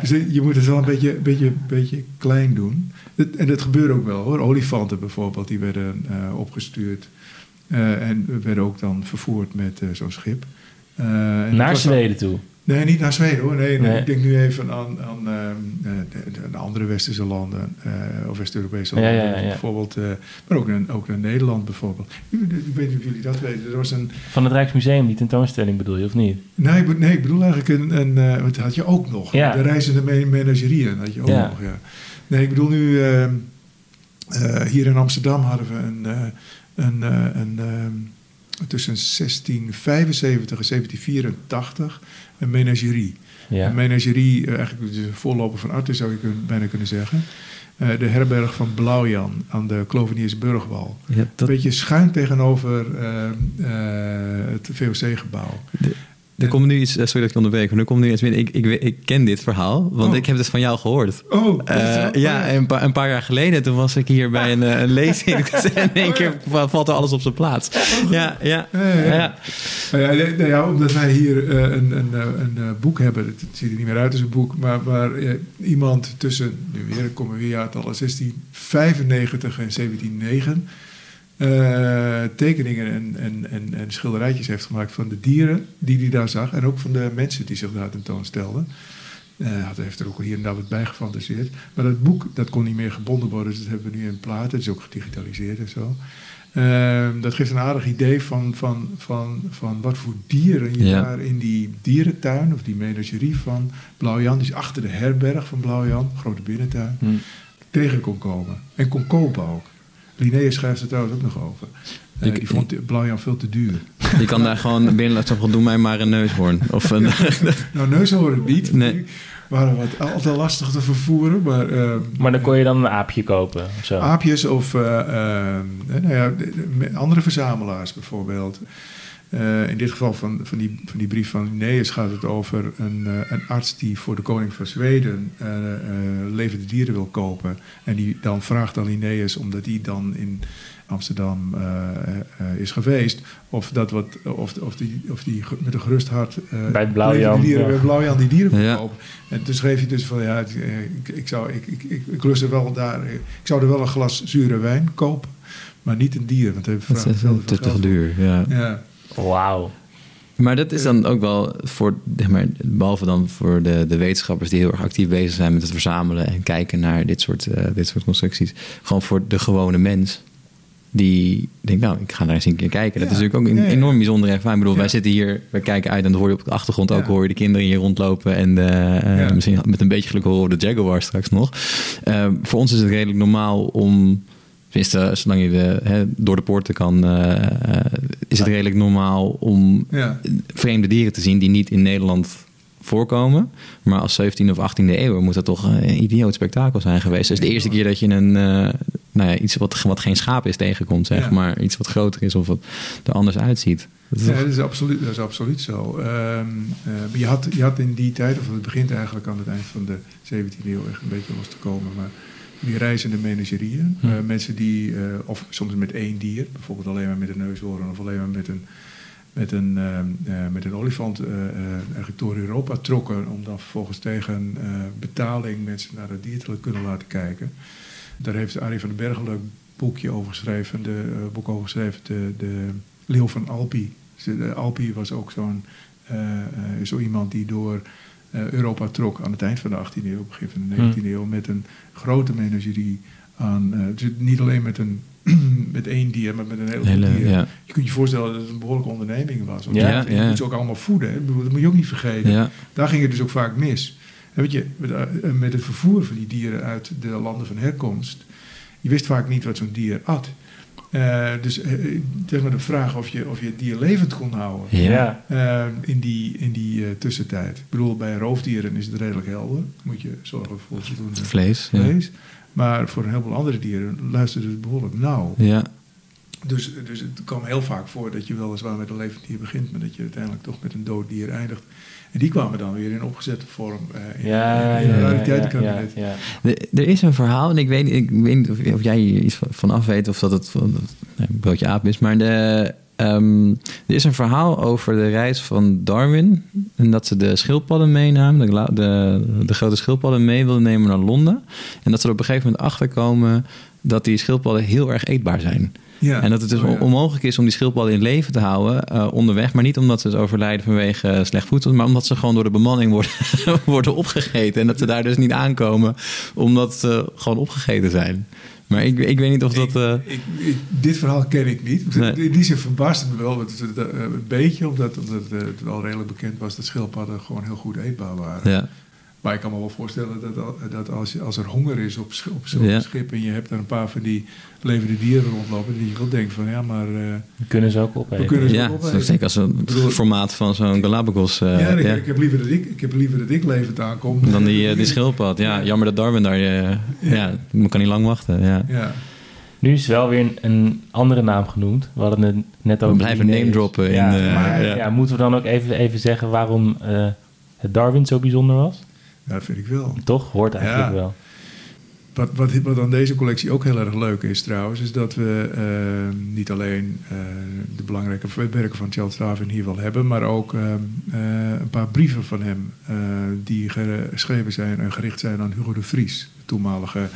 Dus je moet het wel een beetje, beetje, beetje klein doen. Het- En dat gebeurde ook wel hoor. Olifanten bijvoorbeeld, die werden eh, opgestuurd. Eh, en werden ook dan vervoerd met eh, zo'n schip. Eh, Naar Zweden toe. Nee, niet naar Zweden hoor. Nee, nee, Nee. ik denk nu even aan, aan ehm, eh, de, de- de andere westerse landen. eh, of West-Europese landen. ja, ja, ja. Bijvoorbeeld, eh, maar ook naar, ook naar Nederland bijvoorbeeld. Ik, weet niet of jullie dat weten. Er was een, Van het Rijksmuseum, die tentoonstelling bedoel je, of niet? nee, ik, nee, ik bedoel eigenlijk een... een wat had je ook nog. Ja. De reizende me- menagerieën had je ook nog, ja. Nee, ik bedoel nu... ehm, eh, hier in Amsterdam hadden we een... een, een ehm, tussen 1675 en 1784 een menagerie. Ja. Een menagerie, eh, eigenlijk de voorloper van Artis zou je bijna kunnen zeggen. Eh, de herberg van Blauwjan aan de Kloveniersburgwal. Ja, Een beetje schuin tegenover eh, eh, het VOC-gebouw. Er komt nu iets, eh, sorry dat ik je onderbreek, maar er komt nu iets binnen. Ik, ik, ik ken dit verhaal, want Oh. ik heb het van jou gehoord. Oh, Eh, wel- ja, oh een paar, een paar jaar geleden, toen was ik hier bij een, eh, een lezing. en in één Oh, keer valt er alles op zijn plaats. Ja, ja. Ja, ja, ja. ja. Nou ja, omdat wij hier een, een, een, boek hebben. Het ziet er niet meer uit als een boek. Maar waar iemand tussen, nu weer, ik kom er weer uit, 1695 en 1709... eh, tekeningen en, en, en, en schilderijtjes heeft gemaakt van de dieren die hij daar zag. En ook van de mensen die zich daar tentoonstelden. Eh, Hij heeft er ook hier en daar wat bij gefantaseerd. Maar dat boek dat kon niet meer gebonden worden. Dus dat hebben we nu in platen. Het is ook gedigitaliseerd en zo. Ehm, dat geeft een aardig idee van, van, van, van wat voor dieren je Ja. daar in die dierentuin of die menagerie van Blauwjan, dus achter de herberg van Blauwjan, grote binnentuin, Hm. tegen kon komen. En kon kopen ook. Linnaeus schrijft er trouwens ook nog over. Eh, Ik- die vond Blauwjan veel te duur. Je kan daar gewoon binnen laten doe mij maar een neushoorn. Of een, Nou, neushoorn niet. Nee. Die waren wat altijd lastig te vervoeren. Maar, ehm, Maar dan kon je dan een aapje kopen of zo. Aapjes of eh, ehm, eh, nou ja, de- de- andere verzamelaars bijvoorbeeld. Eh, in dit geval van, van, die, van die brief van Linnaeus gaat het over een, eh, een arts die voor de koning van Zweden eh, eh, levende dieren wil kopen. En die dan vraagt aan Linnaeus, omdat hij dan in Amsterdam is geweest, of, dat wat, of, of, die, of die met een gerust hart Bij Blauwjan, levende dieren, ja. bij Blauwjan die dieren wil Ja. kopen. En toen schreef hij dus van ja, ik, ik, zou, ik, ik, ik, ik lust er wel daar, ik zou er wel een glas zure wijn kopen, maar niet een dier, want hij dat vraagt is veel te, te duur. Ja. Ja. Wauw. Maar dat is dan ook wel voor, zeg maar, behalve dan voor de, de wetenschappers die heel erg actief bezig zijn met het verzamelen en kijken naar dit soort, eh, dit soort constructies. Gewoon voor de gewone mens. Die denkt, nou, ik ga daar eens een keer kijken. Dat Ja. is natuurlijk ook een Ja, ja. enorm bijzondere ervaring. Ik bedoel, Ja. wij zitten hier, wij kijken uit en dan hoor je op de achtergrond ook hoor je de kinderen hier rondlopen. En de, eh, Ja. misschien met een beetje geluk horen we de Jaguar straks nog. Eh, voor ons is het redelijk normaal om Tenminste, zolang je de, hè, door de poorten kan, is het redelijk normaal om Ja. vreemde dieren te zien die niet in Nederland voorkomen. Maar als 17e of 18e eeuw moet dat toch een idioot spektakel zijn geweest. Dus de eerste keer dat je een, eh, nou ja, iets wat, wat geen schaap is tegenkomt, zeg Ja. maar. Iets wat groter is of wat er anders uitziet. Dat is Ja, toch- dat is absoluut, dat is absoluut zo. Ehm, eh, je, had, je had in die tijd, of het begint eigenlijk aan het eind van de 17e eeuw echt een beetje los te komen, maar die reizende menagerieën. Hm. eh, mensen die, eh, of soms met één dier, bijvoorbeeld alleen maar met een neushoorn of alleen maar met een, met een, eh, met een olifant, eigenlijk door Europa trokken om dan vervolgens tegen betaling mensen naar het dier te kunnen laten kijken. Daar heeft Arie van den Berg een leuk boekje over geschreven, de, boek over geschreven, de, de Leeuw van Alpi. De Alpi was ook zo'n zo iemand die door Europa trok aan het eind van de 18e eeuw, begin van de 19e eeuw, met een grote menagerie aan. eh, dus niet alleen met, een, met één dier, maar met een heleboel Hele, dieren. ja. Je kunt je voorstellen dat het een behoorlijke onderneming was. Want Ja, je moet ze ook allemaal voeden. Hè? Dat moet je ook niet vergeten. Daar ging het dus ook vaak mis. En weet je, met, eh, met het vervoer van die dieren uit de landen van herkomst, je wist vaak niet wat zo'n dier at. Eh, dus eh, zeg maar de vraag of je, of je het dier levend kon houden Ja. eh, in die, in die eh, tussentijd. Ik bedoel, bij roofdieren is het redelijk helder. Moet je zorgen voor voldoende Vlees. Ja. vlees. Maar voor een heleboel andere dieren luistert het behoorlijk nauw. ja. Dus, dus het kwam heel vaak voor dat je weliswaar met een levend dier begint, maar dat je uiteindelijk toch met een dood dier eindigt. En die kwamen dan weer in opgezette vorm eh, in, Ja, in ja, een ja, ja, rariteitenkabinet. ja, ja. De- er is een verhaal, en ik weet, ik weet niet of, of jij hier iets van- af weet of dat het van- dat, nee, een broodje aap is, maar de, ehm, er is een verhaal over de reis van Darwin. En dat ze de schildpadden meenamen, de, de, de grote schildpadden mee wilden nemen naar Londen. En dat ze er op een gegeven moment achterkomen dat die schildpadden heel erg eetbaar zijn. Ja. En dat het dus Oh, ja. onmogelijk is om die schildpadden in leven te houden eh, onderweg. Maar niet omdat ze overlijden vanwege eh, slecht voedsel, maar omdat ze gewoon door de bemanning worden, worden opgegeten. En dat ze daar dus niet aankomen, omdat ze gewoon opgegeten zijn. Maar ik, ik weet niet of dat. eh, Ik, ik- dit verhaal ken ik niet. Nee. In die zin verbaasde het me wel het, een beetje, omdat, omdat het wel redelijk bekend was dat schildpadden gewoon heel goed eetbaar waren. ja. Maar ik kan me wel voorstellen dat, dat als, als er honger is op, op zo'n Ja. schip en je hebt er een paar van die levende dieren rondlopen, dat je wel denkt van ja, maar eh, Die kunnen ze ook opeten. we kunnen ze ja, ook opeten. zeker als een bedoel- formaat van zo'n Galapagos. eh, ja, ik, ja. ik heb liever dat ik, ik heb liever dat ik levend aankom Dan die, eh, die schildpad. Ja, jammer dat Darwin daar. ja, man kan niet lang wachten. Ja. Ja, Nu is wel weer een, een andere naam genoemd. We hadden het net over. We blijven name droppen in, Ja, eh, maar ja. ja, moeten we dan ook even, even zeggen waarom eh, het Darwin zo bijzonder was? Ja, vind ik wel. Toch? Hoort eigenlijk Ja. wel. Wat, wat, wat aan deze collectie ook heel erg leuk is trouwens, is dat we eh, niet alleen eh, de belangrijke werken van Charles Darwin hier wel hebben, maar ook eh, een paar brieven van hem die geschreven zijn en gericht zijn aan Hugo de Vries, toenmalige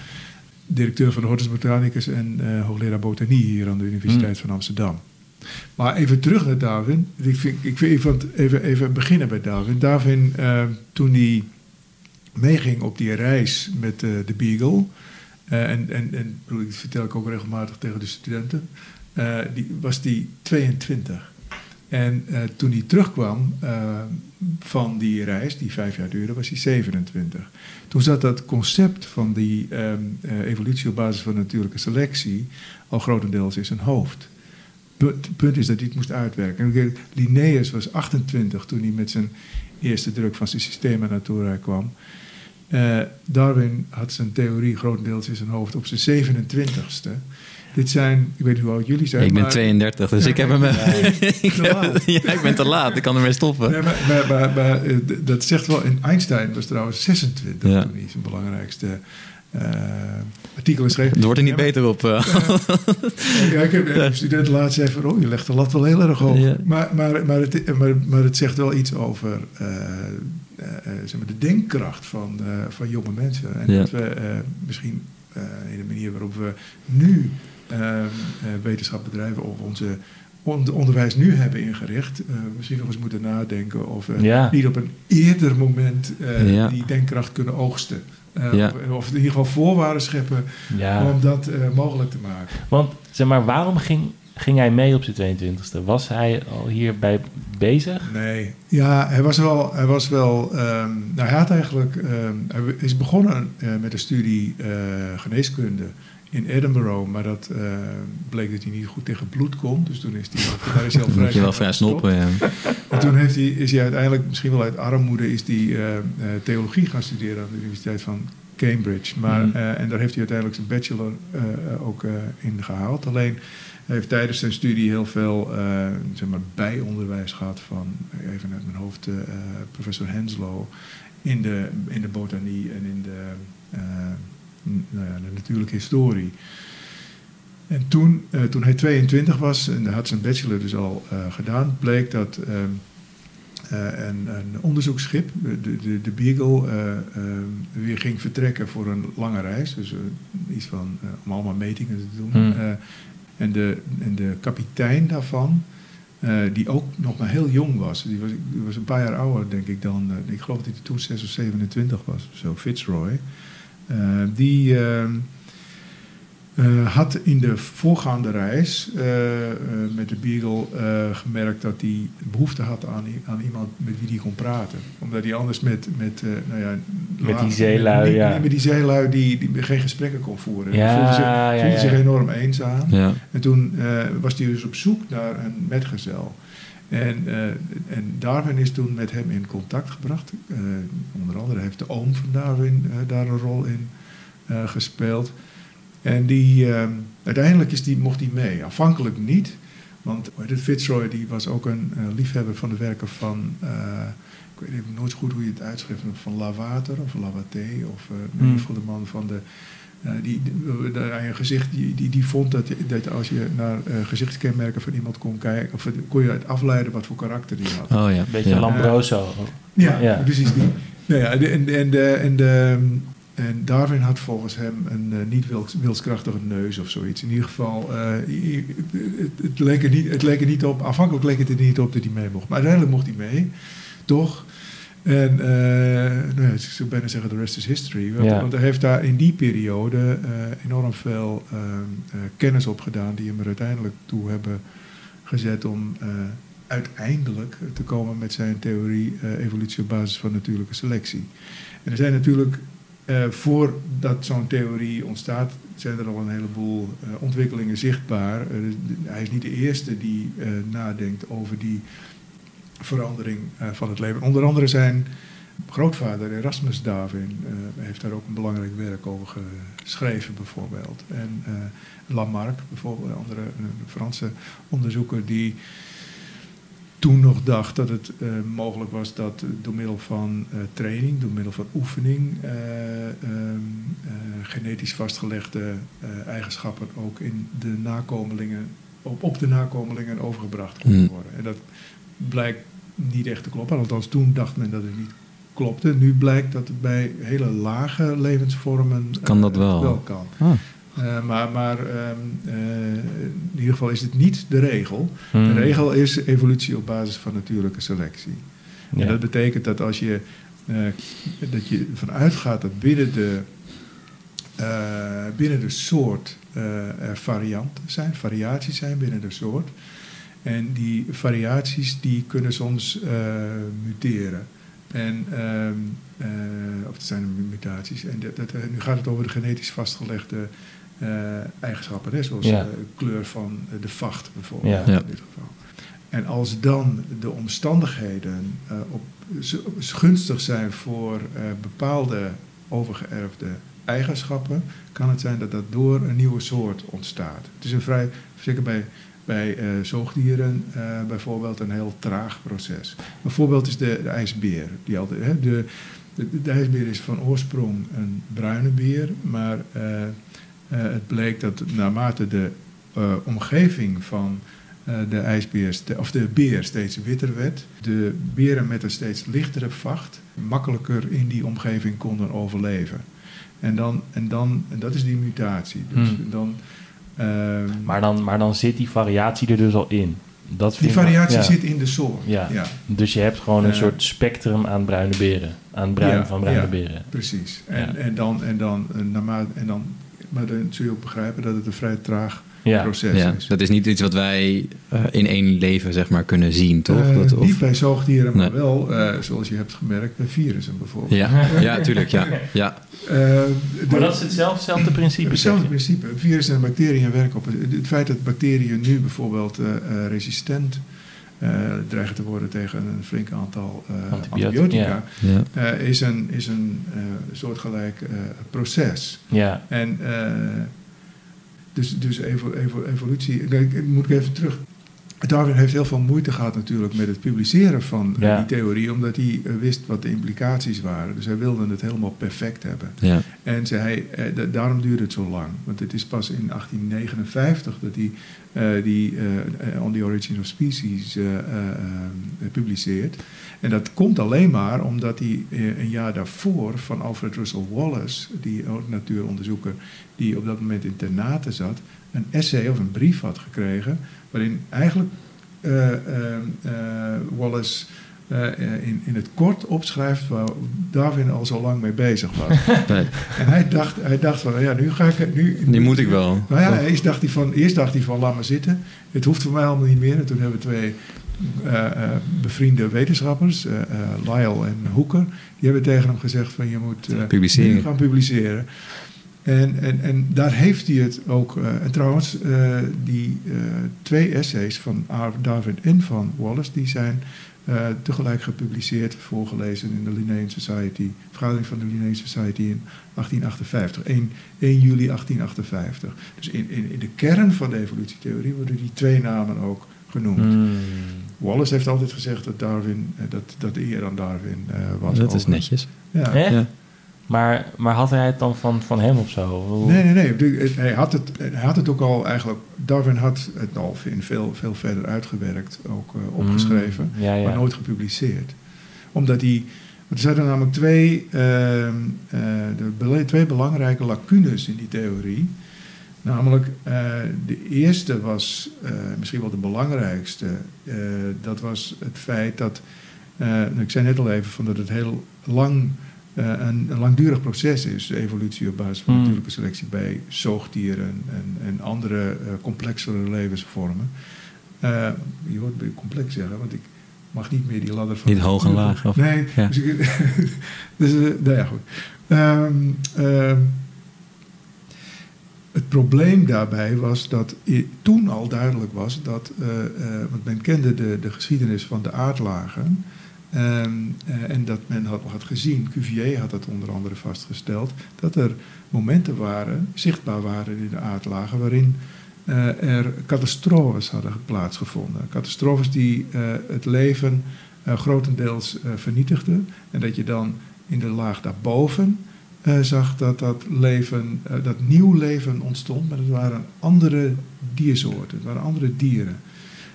directeur van de Hortus Botanicus en hoogleraar botanie hier aan de Universiteit van Amsterdam. Maar even terug naar Darwin. Ik, vind, ik, vond even, even beginnen bij Darwin. Darwin, toen hij meeging op die reis met eh, de Beagle. eh, en, en, en dat vertel ik ook regelmatig tegen de studenten. eh, die, was die 22. En toen hij terugkwam van die reis, die vijf jaar duurde, was hij 27. Toen zat dat concept van die ehm, eh, evolutie op basis van natuurlijke selectie al grotendeels in zijn hoofd. Het punt is dat hij het moest uitwerken. En Linnaeus was 28 toen hij met zijn eerste druk van zijn Systema Naturae kwam. Eh, Darwin had zijn theorie grotendeels in zijn hoofd op zijn 27ste. Dit zijn, ik weet niet hoe oud jullie zijn. ik ben maar- 32, dus ik heb hem. ik, Te laat. ja, ik ben te laat. Ik kan ermee stoppen. Nee, maar, eh, dat zegt wel. En Einstein was trouwens 26 Ja. toen hij zijn belangrijkste eh artikelen schreef. Het wordt er niet Ja, beter op. eh. Ja, ik heb een student laatst zei van, oh, je legt de lat wel heel erg hoog. Ja. Maar, maar, maar, het, maar, maar het zegt wel iets over eh, zeg maar de denkkracht van, van jonge mensen. En Ja. dat we misschien in de manier waarop we nu wetenschap bedrijven of onze on- onderwijs nu hebben ingericht, misschien nog eens moeten nadenken of we Ja. niet op een eerder moment Ja. die denkkracht kunnen oogsten. Eh, Ja. of, of in ieder geval voorwaarden scheppen Ja. om dat eh, mogelijk te maken. Want zeg maar, waarom ging, ging hij mee op zijn 22e? Was hij al hierbij bezig? Nee, ja, hij was wel. Hij, was wel ehm, nou, hij had eigenlijk. ehm, hij is begonnen eh, met een studie eh, geneeskunde in Edinburgh, maar dat eh, bleek dat hij niet goed tegen bloed kon. Dus toen is hij. Daar is hij al vrij moet je wel vrij snoppen. Ja. En toen heeft hij, is hij uiteindelijk, misschien wel uit armoede, is hij eh, eh, theologie gaan studeren aan de Universiteit van Cambridge. Maar, eh, en daar heeft hij uiteindelijk zijn bachelor ook in gehaald. Alleen hij heeft tijdens zijn studie heel veel zeg maar bijonderwijs gehad van, even uit mijn hoofd, professor Henslow in de, in de botanie en in de, nou ja, de natuurlijke historie. En toen, eh, toen hij 22 was en hij had zijn bachelor dus al eh, gedaan, bleek dat ehm, eh, een, een onderzoeksschip, de, de, de Beagle, weer ging vertrekken voor een lange reis. Dus iets van, om allemaal metingen te doen. Hmm. En, de, en de kapitein daarvan, die ook nog maar heel jong was. Die was, die was een paar jaar ouder, denk ik, dan... ik geloof dat hij toen 6 of 27 was, zo, Fitzroy. Eh, die... ehm, eh, had in de voorgaande reis eh, eh, met de Beagle eh, gemerkt dat hij behoefte had aan, aan iemand met wie hij kon praten. Omdat hij anders met, met, eh, nou ja, Met die zeelui, met, ja. met die zeelui die, die geen gesprekken kon voeren. Ja, Hij voelde zich, ja, voelde ja. zich enorm eenzaam. Ja. En toen eh, was hij dus op zoek naar een metgezel. En, eh, en Darwin is toen met hem in contact gebracht. Eh, onder andere heeft de oom van Darwin eh, daar een rol in gespeeld. En die, eh, uiteindelijk is die, mocht hij mee. Afhankelijk niet. Want het, Fitzroy die was ook een liefhebber van de werken van... ik weet even nooit goed hoe je het uitschrijft. Van Lavater of Lavaté. Of in Hmm. ieder geval de man van de... eh, die, die, die- aan je gezicht, die, die, die vond dat, je- dat als je naar eh, gezichtskenmerken van iemand kon kijken, of kon je uit afleiden wat voor karakter die had. Oh ja. Een beetje ja. Lambroso. Ja, Ja. precies die. Nou ja, en, en, de, en de, en Darwin had volgens hem een eh, niet wils- wilskrachtige neus of zoiets. In ieder geval, eh, het, het, leek er niet, het leek er niet op, afhankelijk leek het er niet op dat hij mee mocht. Maar uiteindelijk mocht hij mee, toch? En eh, nou ja, ik zou bijna zeggen, the rest is history. Want, Ja. want hij heeft daar in die periode eh, enorm veel eh, eh, kennis opgedaan... die hem er uiteindelijk toe hebben gezet om uiteindelijk te komen met zijn theorie evolutie op basis van natuurlijke selectie. En er zijn natuurlijk, voordat zo'n theorie ontstaat, zijn er al een heleboel ontwikkelingen zichtbaar. Hij is niet de eerste die nadenkt over die verandering eh, van het leven. Onder andere zijn grootvader Erasmus Darwin eh, heeft daar ook een belangrijk werk over geschreven bijvoorbeeld. En eh, Lamarck, bijvoorbeeld, een andere een Franse onderzoeker die toen nog dacht dat het mogelijk was dat door middel van training, door middel van oefening, eh, ehm, eh, genetisch vastgelegde eigenschappen ook in de nakomelingen, op, op de nakomelingen overgebracht konden Hmm. worden. En dat blijkt niet echt te kloppen. Althans, toen dacht men dat het niet klopte. Nu blijkt dat het bij hele lage levensvormen eh, Kan dat wel? wel kan. Ah. Eh, maar maar ehm, eh, in ieder geval is het niet de regel. Hmm. De regel is evolutie op basis van natuurlijke selectie. Ja. En dat betekent dat als je, eh, dat je ervan uitgaat dat binnen de, eh, binnen de soort eh, er varianten zijn, variaties zijn binnen de soort. En die variaties die kunnen soms eh, muteren. En, ehm, eh, of het zijn mutaties. En dat, dat, eh, nu gaat het over de genetisch vastgelegde eh, eigenschappen, hè, zoals Ja. eh, kleur van de vacht bijvoorbeeld Ja. Ja. in dit geval. En als dan de omstandigheden eh, op, gunstig zijn voor eh, bepaalde overgeërfde eigenschappen, kan het zijn dat dat door een nieuwe soort ontstaat. Het is een vrij, zeker bij, bij eh, zoogdieren eh, bijvoorbeeld, een heel traag proces. Een voorbeeld is de, de ijsbeer. Die altijd, hè, de, de, de ijsbeer is van oorsprong een bruine beer, maar eh, het bleek dat naarmate de omgeving van de ijsbeer, of de beer steeds witter werd, de beren met een steeds lichtere vacht makkelijker in die omgeving konden overleven. En, dan, en, dan, en dat is die mutatie. Dus Hmm. dan, Maar, dan, maar dan zit die variatie er dus al in. Dat die ik- variatie ja. zit in de soort. Ja. ja Dus je hebt gewoon een Eh. soort spectrum aan bruine beren. Aan bruin Ja, van bruine ja. beren. precies. En, en dan, en dan, naarmate, en dan, maar dan zul je ook begrijpen dat het een vrij traag Ja. proces Ja, is. dat is niet iets wat wij eh, in één leven zeg maar, kunnen zien, toch? Eh, dat, of- Niet bij zoogdieren, maar Nee. wel, eh, zoals je hebt gemerkt, bij virussen bijvoorbeeld. ja, ja, tuurlijk. Ja. Ja. Eh, de- Maar dat is hetzelfde, hetzelfde principe. Hetzelfde principe. Virussen en bacteriën werken op het, het feit dat bacteriën nu bijvoorbeeld eh, eh, resistent dreigen te worden tegen een flink aantal eh, Antibiotica, eh, is een, is een eh, soortgelijk eh, proces. Ja. En eh, dus, dus evo, evo- evolutie. moet ik even terug. Darwin heeft heel veel moeite gehad natuurlijk met het publiceren van eh, Ja. die theorie, omdat hij eh, wist wat de implicaties waren. Dus hij wilde het helemaal perfect hebben. Ja. En zei, hij, eh, da- daarom duurde het zo lang. Want het is pas in 1859 dat hij die On the Origin of Species publiceert. En dat komt alleen maar omdat hij een jaar daarvoor van Alfred Russel Wallace, die ook natuuronderzoeker, die op dat moment in Ternate zat, een essay of een brief had gekregen, waarin eigenlijk eh, eh, eh, Wallace in, in het kort opschrijft waar Darwin al zo lang mee bezig was. Nee, En hij dacht, hij dacht van, ja, nu ga ik... Nu, moet ik wel. Nou ja, eerst dacht, hij van, eerst dacht hij van, laat maar zitten. Het hoeft voor mij allemaal niet meer. En toen hebben we twee eh, bevriende wetenschappers, Lyle en Hooker... die hebben tegen hem gezegd van, je moet Publiceren. gaan publiceren. En, en, en daar heeft hij het ook... eh, en trouwens, eh, die eh, twee essays van R. Darwin en van Wallace... die zijn eh, tegelijk gepubliceerd, voorgelezen in de Linnaean Society... vergadering van de Linnaean Society in 1858. 1, 1 juli 1858. Dus in, in, in de kern van de evolutietheorie worden die twee namen ook genoemd. Hmm. Wallace heeft altijd gezegd dat Darwin, dat, dat de eer aan Darwin eh, was. Dat is netjes. Ja. Ja. Maar, maar had hij het dan van, van hem of zo? Nee, nee, nee. Hij had, het, hij had het ook al eigenlijk. Darwin had het al in veel, veel verder uitgewerkt, ook eh, opgeschreven, Mm, ja, ja. maar nooit gepubliceerd. Omdat hij er zaten namelijk twee, ehm, eh, de twee belangrijke lacunes in die theorie. Namelijk, eh, de eerste was misschien wel de belangrijkste. Dat was het feit dat, ik zei net al even, van dat het heel lang, een, een langdurig proces is, evolutie op basis van Hmm. natuurlijke selectie bij zoogdieren en, en andere eh, complexere levensvormen. Eh, je hoort bij complex zeggen, want ik mag niet meer die ladder van... Niet hoog en laag, of- Nee, Ja. dus, ik, dus eh, nou ja, goed. Ehm, ehm, het probleem daarbij was dat toen al duidelijk was dat, eh, eh, want men kende de, de geschiedenis van de aardlagen. Ehm, eh, en dat men had, gezien, Cuvier had dat onder andere vastgesteld, dat er momenten waren, zichtbaar waren in de aardlagen, waarin eh, er catastrofes hadden plaatsgevonden. Catastrofes die eh, het leven grotendeels vernietigden. En dat je dan in de laag daarboven zag dat dat leven, dat nieuw leven ontstond, maar het waren andere diersoorten, het waren andere dieren.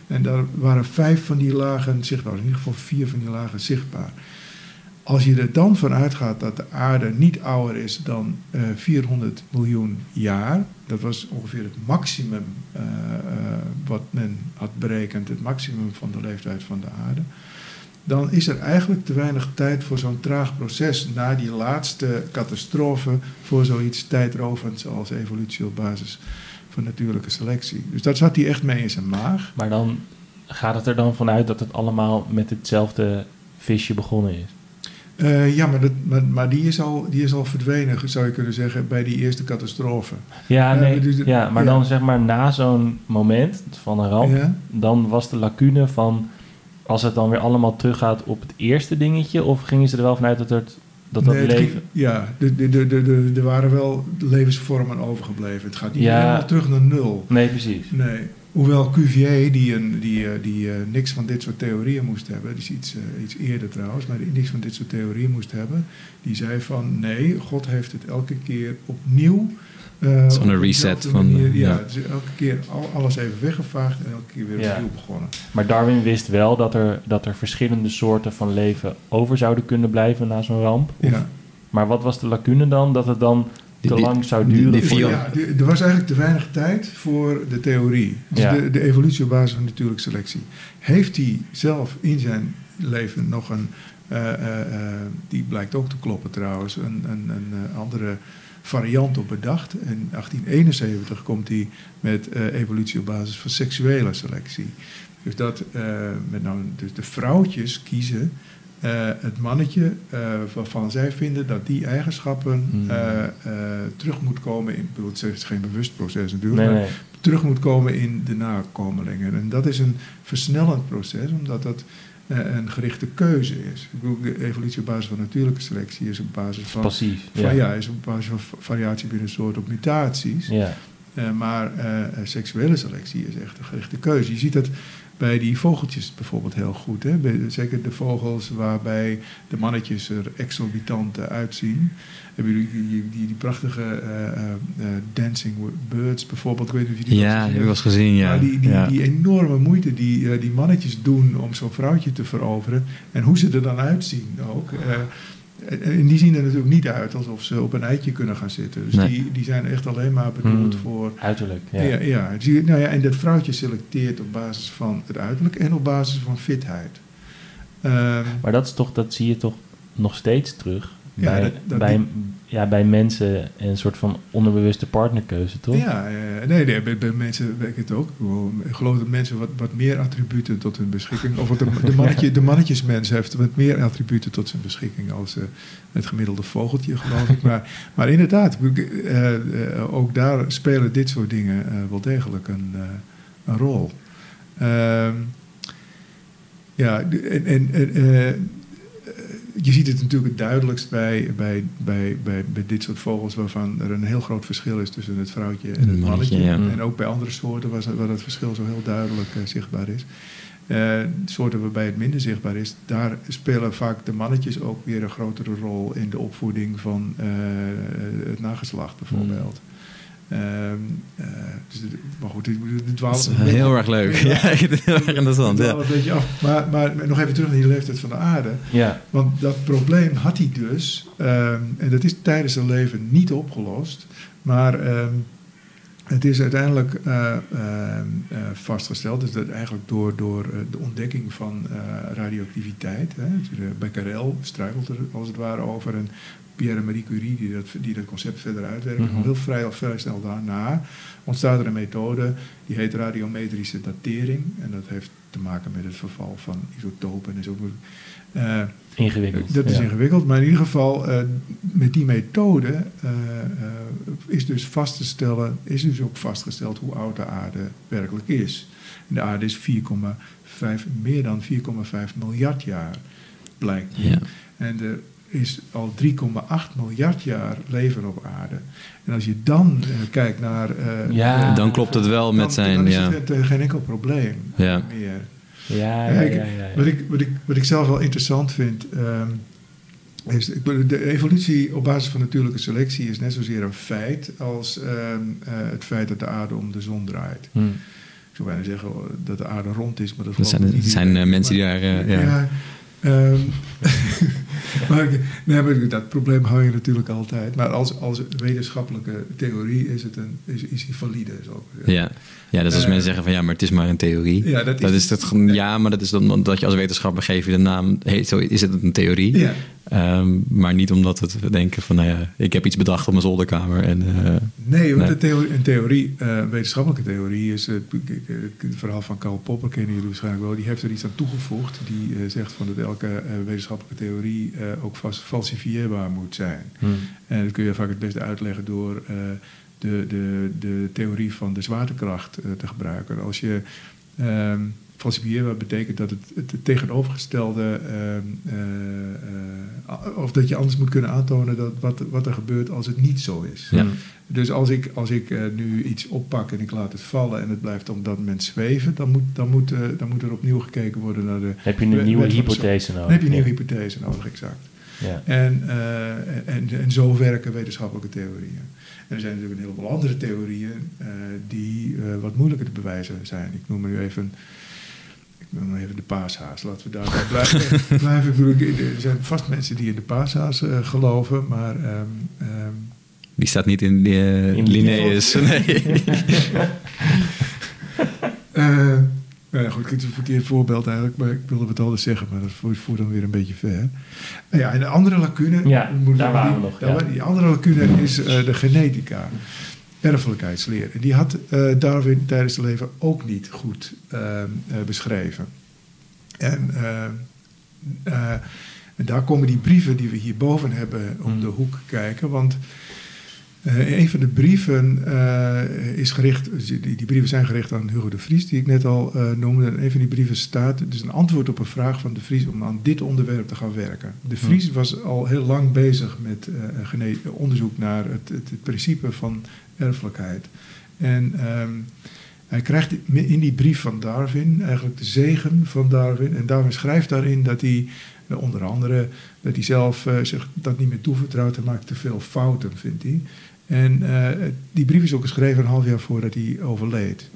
En daar waren vijf van die lagen zichtbaar, in ieder geval vier van die lagen zichtbaar. Als je er dan van uitgaat dat de aarde niet ouder is dan eh 400 miljoen jaar, dat was ongeveer het maximum eh, eh, wat men had berekend, het maximum van de leeftijd van de aarde, dan is er eigenlijk te weinig tijd voor zo'n traag proces na die laatste catastrofe voor zoiets tijdrovends als evolutie op basis van natuurlijke selectie. Dus daar zat hij echt mee in zijn maag. Maar dan gaat het er dan vanuit dat het allemaal met hetzelfde visje begonnen is. Eh, ja, maar, dat, maar, maar die, is al, die is al verdwenen, zou je kunnen zeggen, bij die eerste catastrofe. Ja, Ja, nee, dus- ja maar ja. dan zeg maar na zo'n moment van een ramp, Ja? dan was de lacune van als het dan weer allemaal teruggaat op het eerste dingetje, of gingen ze er wel vanuit dat het, dat, dat Nee, leven. ging- ja, de, de, de, de, de- er waren wel levensvormen overgebleven. Het gaat niet Ja. helemaal terug naar nul. Nee, precies. Nee. Hoewel Cuvier, die, een, die, eh, die eh, niks van dit soort theorieën moest hebben, die is iets, eh, iets eerder trouwens, maar die niks van dit soort theorieën moest hebben, die zei van nee, God heeft het elke keer opnieuw. Eh, Zo'n reset van, manier, eh, ja, is elke keer al, alles even weggevaagd en elke keer weer Ja. opnieuw begonnen. Maar Darwin wist wel dat er, dat er verschillende soorten van leven over zouden kunnen blijven na zo'n ramp. Of- Ja. Maar wat was de lacune dan? Dat het dan te die- lang zou duren? die Ja, de- er was eigenlijk te weinig tijd voor de theorie. Dus Ja. de, de evolutie op basis van natuurlijke selectie. Heeft hij zelf in zijn leven nog een, eh, eh, eh, die blijkt ook te kloppen trouwens, een, een, een andere variant op bedacht. In 1871 komt hij met eh, evolutie op basis van seksuele selectie. Dus dat eh, met nou, dus de vrouwtjes kiezen eh, het mannetje waarvan zij vinden dat die eigenschappen Hmm. terug moet komen in. Ik bedoel, het is geen bewust proces natuurlijk, Nee, maar terug moet komen in de nakomelingen. En dat is een versnellend proces, omdat dat een gerichte keuze is. Ik bedoel, de evolutie op basis van natuurlijke selectie is op basis van. Passief. van Ja. ja. is op basis van va- variatie binnen soorten op mutaties. ja. Eh, maar eh, eh, seksuele selectie is echt een gerichte keuze. Je ziet dat bij die vogeltjes bijvoorbeeld heel goed. Hè? Bij, zeker de vogels waarbij de mannetjes er exorbitant eh, uitzien. Hebben jullie die, die, die, die prachtige eh, eh, eh, dancing birds bijvoorbeeld? Ik weet niet of je die wel Ja, eens heb ik gezien wel eens gezien, ja. maar die, die, ja. die enorme moeite die, die mannetjes doen om zo'n vrouwtje te veroveren. En hoe ze er dan uitzien ook. eh, en- die zien er natuurlijk niet uit alsof ze op een eitje kunnen gaan zitten. Dus Nee. die, die zijn echt alleen maar bedoeld Hmm. voor. Uiterlijk. Ja. Ja, je- nou ja, en dat vrouwtje selecteert op basis van het uiterlijk en op basis van fitheid. Ehm, Maar dat, is toch, dat zie je toch nog steeds terug Ja, bij, dat- dat bij, die- ja, bij mensen en een soort van onderbewuste partnerkeuze, toch? Ja, nee, nee bij, bij mensen werkt het ook. Ik geloof dat mensen wat, wat meer attributen tot hun beschikking... of wat de, de, mannetje, de mannetjesmens heeft wat meer attributen tot zijn beschikking... als eh, het gemiddelde vogeltje, geloof ik. Maar, maar inderdaad, eh, eh, ook daar spelen dit soort dingen wel degelijk een, een rol. Ehm, ja, en... je ziet het natuurlijk het duidelijkst bij, bij, bij, bij, bij dit soort vogels waarvan er een heel groot verschil is tussen het vrouwtje en het mannetje, ja. En ook bij andere soorten waar, waar dat verschil zo heel duidelijk eh, zichtbaar is. Eh, soorten waarbij het minder zichtbaar is, daar spelen vaak de mannetjes ook weer een grotere rol in de opvoeding van eh, het nageslacht bijvoorbeeld. Eh, dus de- maar goed, dwalen is heel erg leuk. Ja, heel erg interessant. Ja. een beetje af. Maar, maar nog even terug naar die leeftijd van de aarde. Ja. Want dat probleem had hij dus. ehm, en dat is tijdens zijn leven niet opgelost. Maar ehm, het is uiteindelijk eh, ehm, eh, vastgesteld. Dus dat eigenlijk door, door eh, de ontdekking van eh, radioactiviteit. Hè, dus, eh, Becquerel struikelt er als het ware over. En Pierre Marie Curie, die dat, die dat concept verder uitwerkt. Al heel vrij, vrij snel daarna ontstaat er een methode. Die heet radiometrische datering. En dat heeft te maken met het verval van isotopen en zo. Eh, Ingewikkeld. dat is ja. ingewikkeld, maar in ieder geval eh, met die methode eh, is dus vast te stellen, is dus ook vastgesteld hoe oud de aarde werkelijk is. En de aarde is 4,5, meer dan 4,5 miljard jaar, blijkt. Ja. En er is al 3,8 miljard jaar leven op aarde. En als je dan eh, kijkt naar... eh, Ja. eh, Dan klopt het wel met dan, zijn... Dan is Ja. het eh, geen enkel probleem Ja. meer. Ja, ja, ik- ja. Wat, ik, wat, ik, wat ik zelf wel interessant vind, ehm, is ik bedoel, de evolutie op basis van natuurlijke selectie is net zozeer een feit als ehm, eh, het feit dat de aarde om de zon draait. Hm. Ik zou bijna zeggen dat de aarde rond is, maar dat, zijn, niet dat zijn mensen die daar... ja. ehm, maar, nee, maar dat probleem hou je natuurlijk altijd. Maar als, als wetenschappelijke theorie is het een, is, is die valide. Zeggen. Ja. ja, dus als Eh, mensen zeggen van ja, maar het is maar een theorie. Ja, dat is, Dat is het, gewoon- ja, maar dat is dan dat je als wetenschapper geef je de naam, hey, zo is het een theorie. Ja. Ehm, maar niet omdat het we denken van, nou ja, ik heb iets bedacht op mijn zolderkamer. En, eh, Nee, want Nee. de theorie, een theorie, eh, een wetenschappelijke theorie is... het, verhaal van Karl Popper kennen jullie waarschijnlijk wel. Die heeft er iets aan toegevoegd. Die zegt van dat elke wetenschappelijke theorie eh, ook vast falsifieerbaar moet zijn. Hm. En dat kun je vaak het beste uitleggen door eh, de, de, de theorie van de zwaartekracht eh, te gebruiken. Als je ehm falsifieerbaar betekent dat het, het tegenovergestelde, ehm, eh, eh, of dat je anders moet kunnen aantonen dat wat, wat er gebeurt als het niet zo is. Ja. Dus als ik, als ik eh, nu iets oppak en ik laat het vallen en het blijft op dat moment zweven, dan moet, dan moet, dan moet er opnieuw gekeken worden naar de. Heb je een nieuwe hypothese nodig? Dan heb je een nieuwe hypothese nodig, exact. Ja. En, en, en zo werken wetenschappelijke theorieën. En er zijn natuurlijk een heleboel andere theorieën die wat moeilijker te bewijzen zijn. Ik noem er nu even, ik noem even de paashaas. Laten we daarbij blijven. blijven. Er zijn vast mensen die in de paashaas eh, geloven, maar ehm, ehm, die staat niet in, uh, In Linnaeus. Nee. Eh, nou ja, goed, het is een verkeerd voorbeeld eigenlijk, maar ik wilde het altijd zeggen, maar dat voert, voert dan weer een beetje ver. Nou ja, en de andere lacune, Ja, daar waren we die, nog, ja. die andere lacune is eh, de genetica, erfelijkheidsleer. En Die had eh, Darwin tijdens zijn leven ook niet goed eh, eh, beschreven. En, eh, en daar komen die brieven die we hierboven hebben om Hmm. de hoek kijken, want een van de brieven is gericht, die, die brieven zijn gericht aan Hugo de Vries, die ik net al noemde. En een van die brieven staat, dus een antwoord op een vraag van de Vries om aan dit onderwerp te gaan werken. De Vries was al heel lang bezig met onderzoek naar het, het, het principe van erfelijkheid. En ehm, hij krijgt in die brief van Darwin eigenlijk de zegen van Darwin. En Darwin schrijft daarin dat hij eh, onder andere dat hij zelf eh, zich dat niet meer toevertrouwt. Hij maakt te veel fouten, vindt hij. En eh, die brief is ook geschreven een half jaar voordat hij overleed.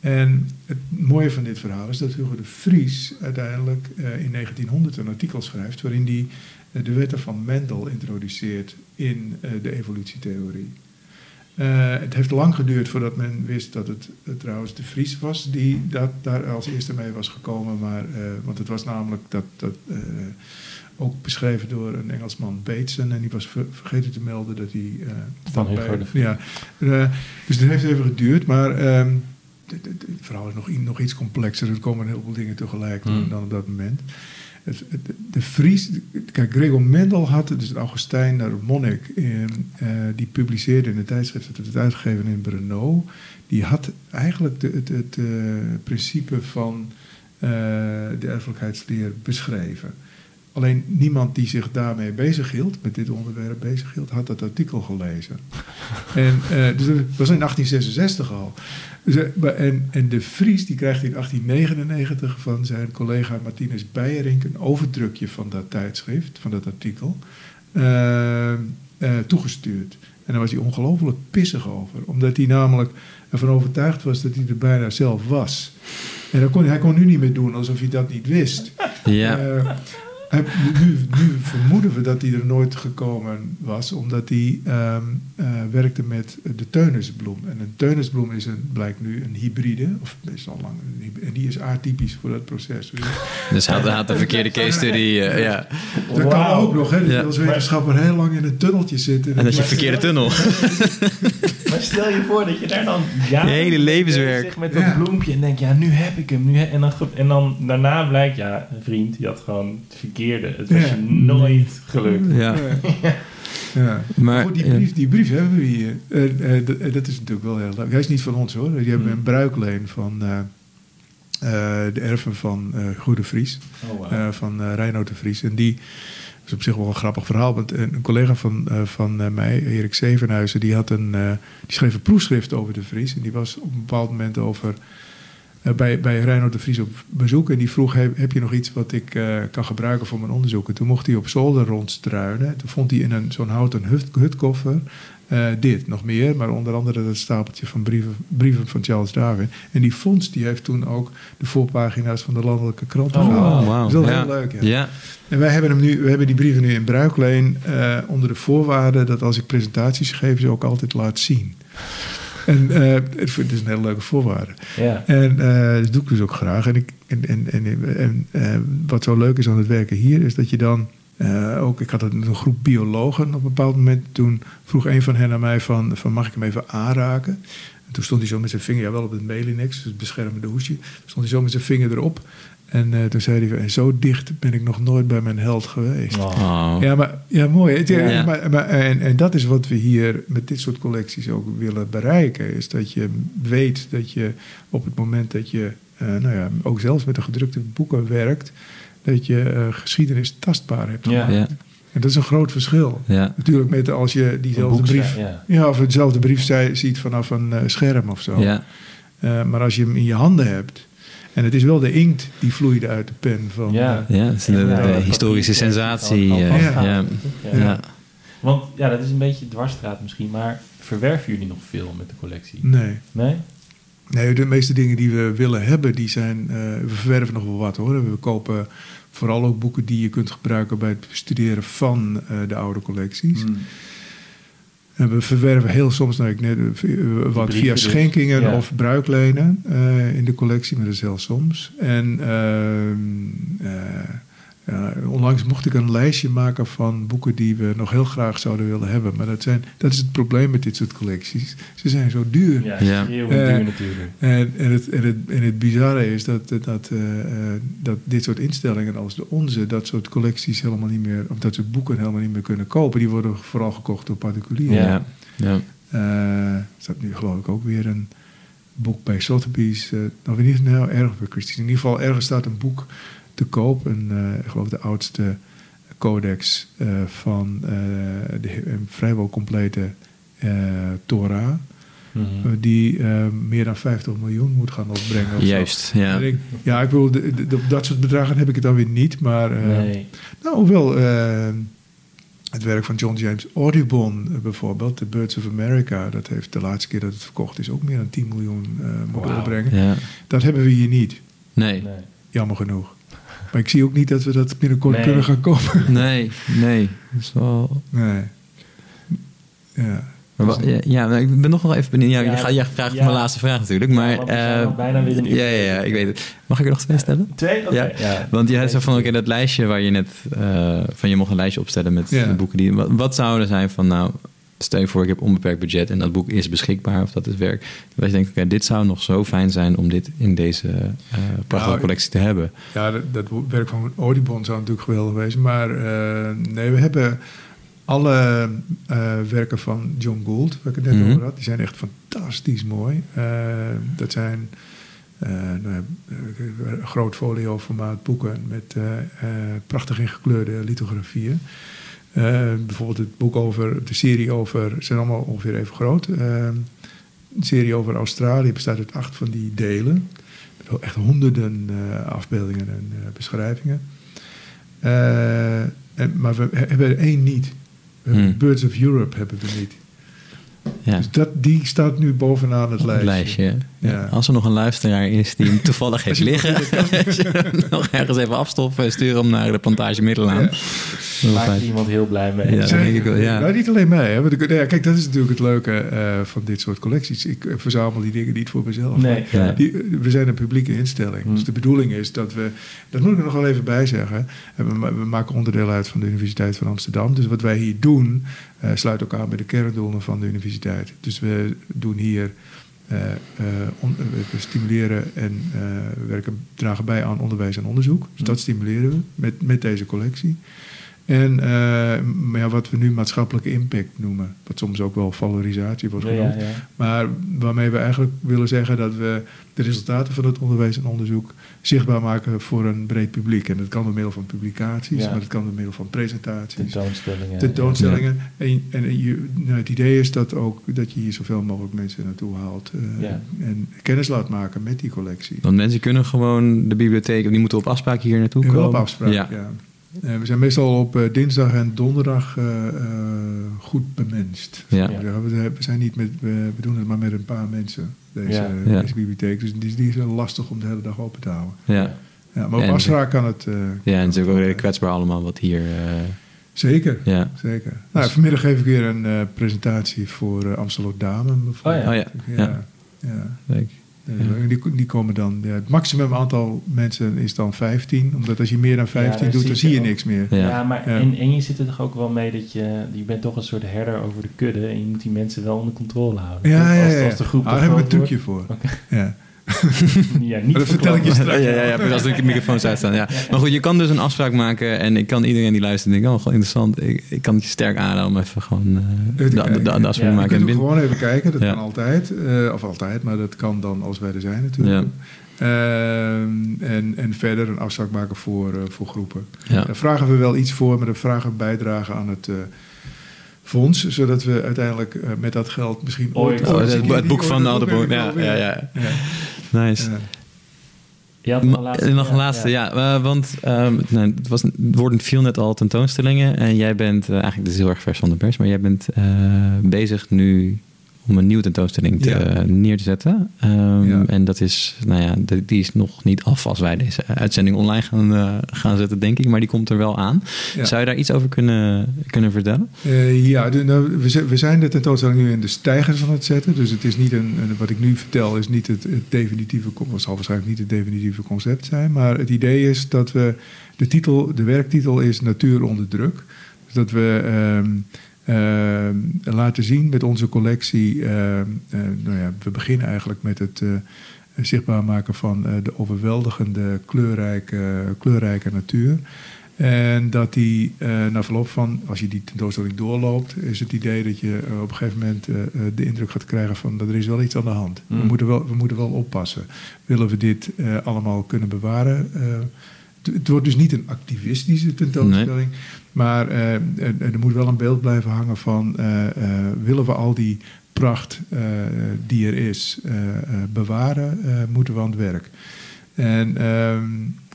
En het mooie van dit verhaal is dat Hugo de Vries uiteindelijk in 1900 een artikel schrijft waarin hij de wetten van Mendel introduceert in de evolutietheorie. Eh, het heeft lang geduurd voordat men wist dat het eh, trouwens de Vries was die dat, daar als eerste mee was gekomen. Maar, eh, want het was namelijk dat, dat, ook beschreven door een Engelsman Bateson. En die was ver- vergeten te melden dat hij... eh, Van dat bij-. Ja, dus het heeft even geduurd. Maar ehm, het, verhaal is nog, nog iets complexer. Er komen een heleboel dingen tegelijk Hmm. dan op dat moment. Het, het- de Fries, kijk, Gregor Mendel had, dus een Augustijn, een monnik, eh, eh, die publiceerde in een tijdschrift, dat werd uitgegeven in Brno, die had eigenlijk de, het, het eh, principe van eh, de erfelijkheidsleer beschreven. Alleen niemand die zich daarmee bezighield, met dit onderwerp bezighield, had dat artikel gelezen. en, eh, dus dat was in 1866 al. Dus, eh, en, en de Vries die krijgt in 1899 van zijn collega Martinus Beijerink een overdrukje van dat tijdschrift, van dat artikel, eh, toegestuurd. En daar was hij ongelooflijk pissig over. Omdat hij namelijk ervan overtuigd was dat hij er bijna zelf was. En dat kon, hij kon nu niet meer doen alsof hij dat niet wist. Ja. Eh, nu, nu vermoeden we dat hij er nooit gekomen was, omdat hij ehm, eh, werkte met de teunisbloem. En een teunisbloem is een, blijkt nu een hybride, of is al lang een hybride, en die is atypisch voor dat proces. Dus Dus hij had, een verkeerde case study. eh, ja. dat kan ook nog, hè, dat Ja. je als wetenschapper heel lang in een tunneltje zit. En dat je verkeerde tunnel. Maar stel je voor dat je daar dan ja, Je hele levenswerk. met dat Ja. bloempje en denk ja, nu heb ik hem. Nu en, dan, en dan daarna blijkt, ja, een vriend, die had gewoon het verkeerde. Het was Ja. je nooit gelukt. Ja. Ja. Maar, Goed, die, ja. brief, die brief hebben we hier. Eh, eh, eh, dat is natuurlijk wel heel leuk. Hij is niet van ons hoor. Die hebben Hmm. een bruikleen van eh, eh, de erven van eh Goede Vries. Oh, wow. eh, van eh Reinoud de Vries. En die is op zich wel een grappig verhaal. Want een, een collega van, eh, van eh, mij, Erik Zevenhuizen, die, had een, eh, die schreef een proefschrift over de Vries. En die was op een bepaald moment over. Eh, bij, bij Reinoud de Vries op bezoek. En die vroeg: heb, heb je nog iets wat ik eh, kan gebruiken voor mijn onderzoek? En toen mocht hij op zolder rondstruinen. Toen vond hij in een, zo'n houten hut, hutkoffer eh, dit, nog meer. Maar onder andere dat stapeltje van brieven, brieven van Charles Darwin. En die vondst die heeft toen ook de voorpagina's van de landelijke kranten Oh, gehaald. Dat is wel Ja. heel leuk. Ja. Ja. En wij hebben, hem nu, we hebben die brieven nu in bruikleen eh, onder de voorwaarde dat als ik presentaties geef, ze ook altijd laat zien. En eh, het is een hele leuke voorwaarde. ja. En eh, dat doe ik dus ook graag. En, ik, en, en, en, en, eh, wat zo leuk is aan het werken hier, is dat je dan ook... Ik had een, een groep biologen op een bepaald moment. Toen vroeg een van hen aan mij van, van mag ik hem even aanraken? En toen stond hij zo met zijn vinger, ja wel op het melinex, dus het beschermende hoesje. Stond hij zo met zijn vinger erop. En eh, toen zei hij, zo dicht ben ik nog nooit bij mijn held geweest. Ja, maar, ja, mooi. Ja. Maar, maar, en, en dat is wat we hier met dit soort collecties ook willen bereiken. Is dat je weet dat je op het moment dat je, eh, nou ja, ook zelfs met de gedrukte boeken werkt, dat je eh, geschiedenis tastbaar hebt Ja. gemaakt. Ja. En dat is een groot verschil. Ja. Natuurlijk met als je diezelfde boek brief, ja. of dezelfde brief zij- ziet vanaf een scherm of zo. Ja. Eh, maar als je hem in je handen hebt, en het is wel de inkt die vloeide uit de pen van. Ja. eh, Ja, dat is de, historische sensatie. eh, Ja. ja. Ja. Ja. Want ja, dat is een beetje dwarsstraat misschien, maar verwerven jullie nog veel met de collectie? nee. Nee? Nee, de meeste dingen die we willen hebben, die zijn. eh, we verwerven nog wel wat hoor. We kopen vooral ook boeken die je kunt gebruiken bij het bestuderen van eh, de oude collecties. Hmm. En we verwerven heel soms, nou, ik net, eh, wat via dus. schenkingen Ja. of bruiklenen eh, in de collectie, maar dat is heel soms. En ehm, eh, ja, onlangs mocht ik een lijstje maken van boeken die we nog heel graag zouden willen hebben. Maar dat, zijn, dat is het probleem met dit soort collecties. Ze zijn zo duur. Ja, Ja. heel Eh, duur natuurlijk. En, en, het, en, het, en het bizarre is dat, dat, eh, eh, dat dit soort instellingen als de onze, dat soort collecties helemaal niet meer, of dat soort boeken helemaal niet meer kunnen kopen. Die worden vooral gekocht door particulieren. Ja. Ja. Eh, er staat nu geloof ik ook weer een boek bij Sotheby's. eh nog niet nou erg bij Christie's. In ieder geval ergens staat een boek te koop. Een, eh, ik geloof de oudste codex eh, van eh, de, vrijwel complete Torah. Mhm. die meer dan 50 miljoen moet gaan opbrengen. zo. Juist, ja. En ik- ja, ik bedoel, de- de- op dat soort bedragen heb ik het dan weer niet. Maar nee. nou, hoewel het werk van John James Audubon bijvoorbeeld, The Birds of America, dat heeft de laatste keer dat het verkocht is ook meer dan 10 miljoen moeten opbrengen. Ja. Dat hebben we hier niet, Nee. nee. jammer genoeg. Maar ik zie ook niet dat we dat binnenkort Nee. kunnen gaan kopen. Nee, nee. Dat is wel... Nee. Ja. Ja, ja, maar ik ben nog wel even benieuwd. Ja, Ja, je, gaat, je vraagt ja. mijn laatste vraag natuurlijk. Maar, Ja, want we zijn eh, bijna weer een uur ja, ja, ja, ik weet het. Mag ik er nog twee stellen? Twee? Oké. Ja. Ja. Want jij zei van, oké, dat lijstje waar je net... eh, van je mocht een lijstje opstellen met Ja. de boeken die... Wat, wat zou er zijn van, nou... Stel je voor, ik heb onbeperkt budget en dat boek is beschikbaar of dat is werk. Dat je denkt, oké, dit zou nog zo fijn zijn om dit in deze eh, prachtige Nou, collectie te hebben. Ja, dat, dat werk van Audubon zou natuurlijk geweldig wezen. Maar eh, nee, we hebben alle eh, werken van John Gould, waar ik het net Mhm. over had, die zijn echt fantastisch mooi. Dat zijn nou groot folio formaat boeken met prachtig ingekleurde lithografieën. Eh, bijvoorbeeld het boek over, de serie over, ze zijn allemaal ongeveer even groot. Eh, een serie over Australië bestaat uit acht van die delen. Met echt honderden eh, afbeeldingen en beschrijvingen. En, maar we hebben er één niet. Hmm. Birds of Europe hebben we niet. Ja. Dus dat, die staat nu bovenaan het Het lijstje. lijstje. Ja. Ja. Als er nog een luisteraar is die hem toevallig heeft liggen, nog ergens even afstoffen, stuur hem naar de plantage Middelaan. Ja. Maakt iemand heel blij mee. Ja, dat denk ik wel, ja. Nou, niet alleen mij. Hè. Want ik- ja, kijk, dat is natuurlijk het leuke eh, van dit soort collecties. Ik eh, verzamel die dingen niet voor mezelf. Nee, Ja. Die, we zijn een publieke instelling. Hmm. Dus de bedoeling is dat we, dat moet ik er nog wel even bij zeggen. En We, we maken onderdeel uit van de Universiteit van Amsterdam. Dus wat wij hier doen, eh, sluit ook aan bij de kerndoelen van de universiteit. Dus we doen hier, eh, eh, on- we stimuleren en we werken, dragen bij aan onderwijs en onderzoek. Dus Hmm. dat stimuleren we met, met deze collectie. En eh, ja, wat we nu maatschappelijke impact noemen, wat soms ook wel valorisatie wordt genoemd. ja, ja. Maar waarmee we eigenlijk willen zeggen dat we de resultaten van het onderwijs en onderzoek zichtbaar maken voor een breed publiek. En dat kan door middel van publicaties, Ja. maar dat kan door middel van presentaties, Tentoonstellingen. tentoonstellingen. En, en je, nou, het idee is dat ook dat je hier zoveel mogelijk mensen naartoe haalt eh, Ja. en kennis laat maken met die collectie. Want mensen kunnen gewoon de bibliotheek, die moeten op afspraak hier naartoe En komen. wel op afspraak, ja. Eh, we zijn meestal op eh, dinsdag en donderdag eh, eh, goed bemenst. Ja. Ja, We, we zijn niet met, we, we doen het maar met een paar mensen, deze, Ja. Ja. deze bibliotheek. Dus die, die is heel lastig om de hele dag open te houden. Ja. Ja, maar op afspraak kan het... eh, ja, en natuurlijk ook redelijk kwetsbaar allemaal wat hier... eh, Zeker, ja. zeker. Nou, vanmiddag geef ik weer een eh, presentatie voor uh, Amsterdam Dame. bijvoorbeeld. Oh ja. ja. Ja. ja. Leuk. Die, die komen dan, ja, het maximum aantal mensen is dan 15. Omdat als je meer dan 15 daar doet, dan zie je ook. niks meer. Ja. Ja, maar Ja. En, en je zit er toch ook wel mee dat je... Je bent toch een soort herder over de kudde... en je moet die mensen wel onder controle houden. Ja, ja, Als, ja. als de groep Ah, daar hebben we een trucje voor. Ja. Ja, niet dat vertel ik je straks. Ja, ja, ja, als ik de microfoons uitstaan. Ja. Maar goed, je kan dus een afspraak maken en ik kan iedereen die luistert denken, oh, gewoon interessant. Ik, ik kan het je sterk aanraden om even gewoon eh, de, de, de, de kijken. afspraak. Je maken. kunt gewoon even kijken, dat Ja. kan altijd. eh, of altijd, maar dat kan dan als wij er zijn natuurlijk. Ehm, en, en verder een afspraak maken voor, eh, voor groepen. Ja. Daar vragen we wel iets voor, maar dan vragen we bijdragen aan het eh, fonds. Zodat we uiteindelijk eh, met dat geld misschien Ooit. ooit... Oh, ooit het, boek van weer Ja, ja, ja. Ja. Nice. Ja. Je had nog laatste. nog een laatste, ja. eh, want ehm, nou, het, was, het woord viel net al tentoonstellingen. En jij bent, eh, eigenlijk dit is heel erg vers van de pers, maar jij bent eh, bezig nu om een nieuwe tentoonstelling te, Ja. neer te zetten. Ehm, Ja. En dat is, nou ja, die is nog niet af als wij deze uitzending online gaan, eh, gaan zetten, denk ik. Maar die komt er wel aan. Ja. Zou je daar iets over kunnen, kunnen vertellen? Eh, ja, de- nou, we, zijn, we zijn de tentoonstelling nu in de stijgers aan het zetten. Dus het is niet een, een- wat ik nu vertel is niet het, het definitieve, het zal waarschijnlijk niet het definitieve concept zijn. Maar het idee is dat we, de titel, de werktitel is Natuur onder druk. Dus dat we ehm, laten zien met onze collectie, ehm, eh, nou ja, we beginnen eigenlijk met het eh, zichtbaar maken van eh, de overweldigende kleurrijke, kleurrijke natuur. En dat die eh, na verloop van, als je die tentoonstelling doorloopt, is het idee dat je eh, op een gegeven moment eh, eh, de indruk gaat krijgen van dat er is wel iets aan de hand. We, Mm. moeten wel, we moeten wel oppassen. Willen we dit eh, allemaal kunnen bewaren? Eh, het- wordt dus niet een activistische tentoonstelling, maar eh, er, er moet wel een beeld blijven hangen van eh, eh, willen we al die pracht eh, die er is eh, eh, bewaren, eh, moeten we aan het werk. En ehm,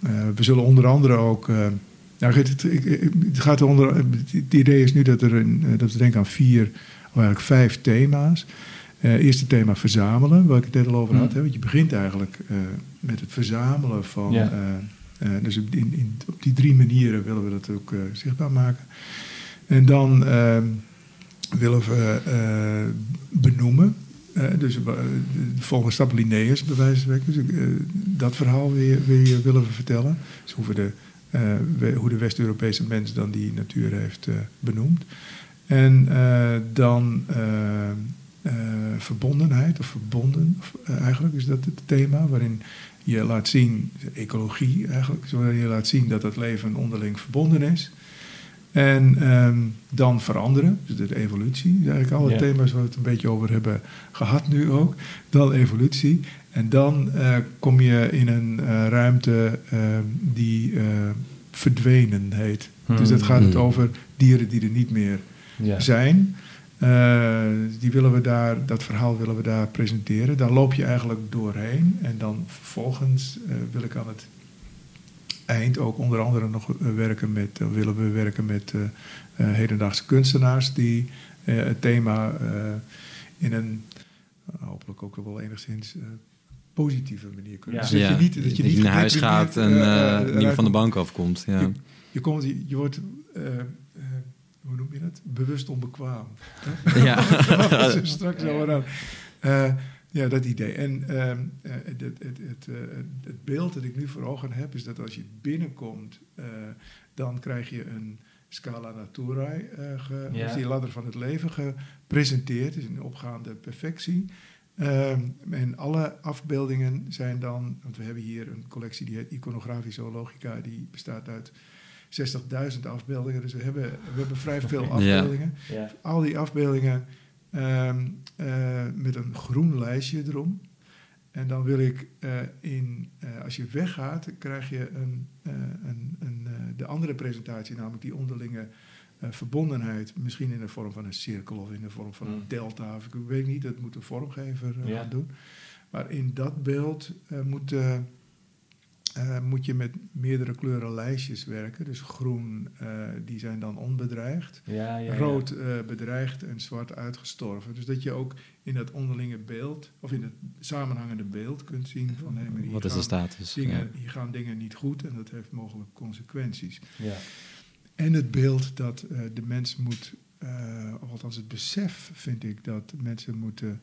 eh, we zullen onder andere ook. eh, nou, het, het, gaat er onder. Het idee is nu dat, er een, eh, dat we denken aan vier, of eigenlijk vijf thema's. Eh eerste thema verzamelen, waar ik het net al over had. Mm. Hè, want je begint eigenlijk eh, met het verzamelen van. Ja. eh, eh, dus op, in, in- op die drie manieren willen we dat ook eh, zichtbaar maken. En dan ehm, willen we eh, benoemen. Eh, dus eh, de volgende stap Linnaeus, bij wijze van spreken. Dus, eh, dat verhaal weer, weer willen we vertellen. Dus hoe, we de, eh, hoe de West-Europese mens dan die natuur heeft eh, benoemd. En eh, dan eh, eh, verbondenheid, of verbonden of, eh, eigenlijk is dat het thema. Waarin je laat zien, ecologie eigenlijk, je laat zien dat het leven onderling verbonden is. En ehm, dan veranderen, dus de evolutie. Dus eigenlijk alle Ja. thema's waar we het een beetje over hebben gehad nu ook. Dan evolutie. En dan eh, kom je in een eh, ruimte ehm, die eh, verdwenen heet. Dus dat gaat het Hmm. over dieren die er niet meer Ja. zijn. Eh, die willen we daar, dat verhaal willen we daar presenteren. Daar loop je eigenlijk doorheen. En dan vervolgens eh, wil ik aan het eind ook onder andere nog eh, werken met, willen we werken met hedendaagse kunstenaars die eh, het thema eh, in een hopelijk ook wel enigszins eh, positieve manier kunnen. Ja. Dus dat Ja, je niet, dat je niet naar huis gaat en niet van de bank afkomt. Ja. Je, je, komt, je, je wordt, eh, eh, hoe noem je dat? Bewust onbekwaam. Ja. Dat is straks over aan. Eh, ja, dat idee. En ehm, eh, het, het, het, het, eh, het beeld dat ik nu voor ogen heb, is dat als je binnenkomt, eh, dan krijg je een scala naturae, eh, ge, Ja. die ladder van het leven gepresenteerd, dus een opgaande perfectie. Ehm, en alle afbeeldingen zijn dan, want we hebben hier een collectie die heet Iconografische Logica, die bestaat uit 60.000 afbeeldingen. Dus we hebben, we hebben vrij veel afbeeldingen Ja. al die afbeeldingen ehm, eh, met een groen lijstje erom. En dan wil ik eh, in, eh, als je weggaat, krijg je een, eh, een, een, eh, de andere presentatie, namelijk die onderlinge eh, verbondenheid. Misschien in de vorm van een cirkel of in de vorm van een Mm. delta. Of ik weet niet, dat moet een vormgever eh, Ja. gaan doen. Maar in dat beeld eh, moet, eh, moet je met meerdere kleuren lijstjes werken. Dus groen, eh, die zijn dan onbedreigd Ja, ja, rood eh, bedreigd en zwart uitgestorven. Dus dat je ook in dat onderlinge beeld, of in het samenhangende beeld kunt zien van maar hier, Wat is de status? dingen, Ja. hier gaan dingen niet goed en dat heeft mogelijk consequenties. Ja. En het beeld dat de mens moet, of althans het besef vind ik dat mensen moeten,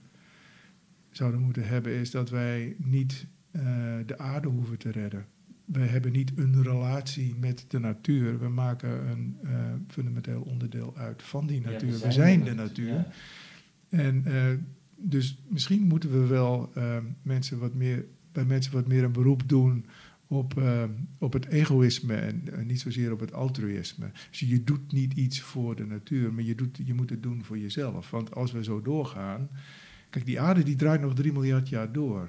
zouden moeten hebben, is dat wij niet eh, de aarde hoeven te redden. Wij hebben niet een relatie met de natuur. We maken een eh, fundamenteel onderdeel uit van die Ja, natuur. we zijn de natuur. Ja. En eh, dus misschien moeten we wel mensen wat meer, bij mensen wat meer een beroep doen op, op het egoïsme en niet zozeer op het altruïsme. Dus je doet niet iets voor de natuur, maar je, doet, je moet het doen voor jezelf. Want als we zo doorgaan. Kijk, die aarde die draait nog 3 miljard jaar door.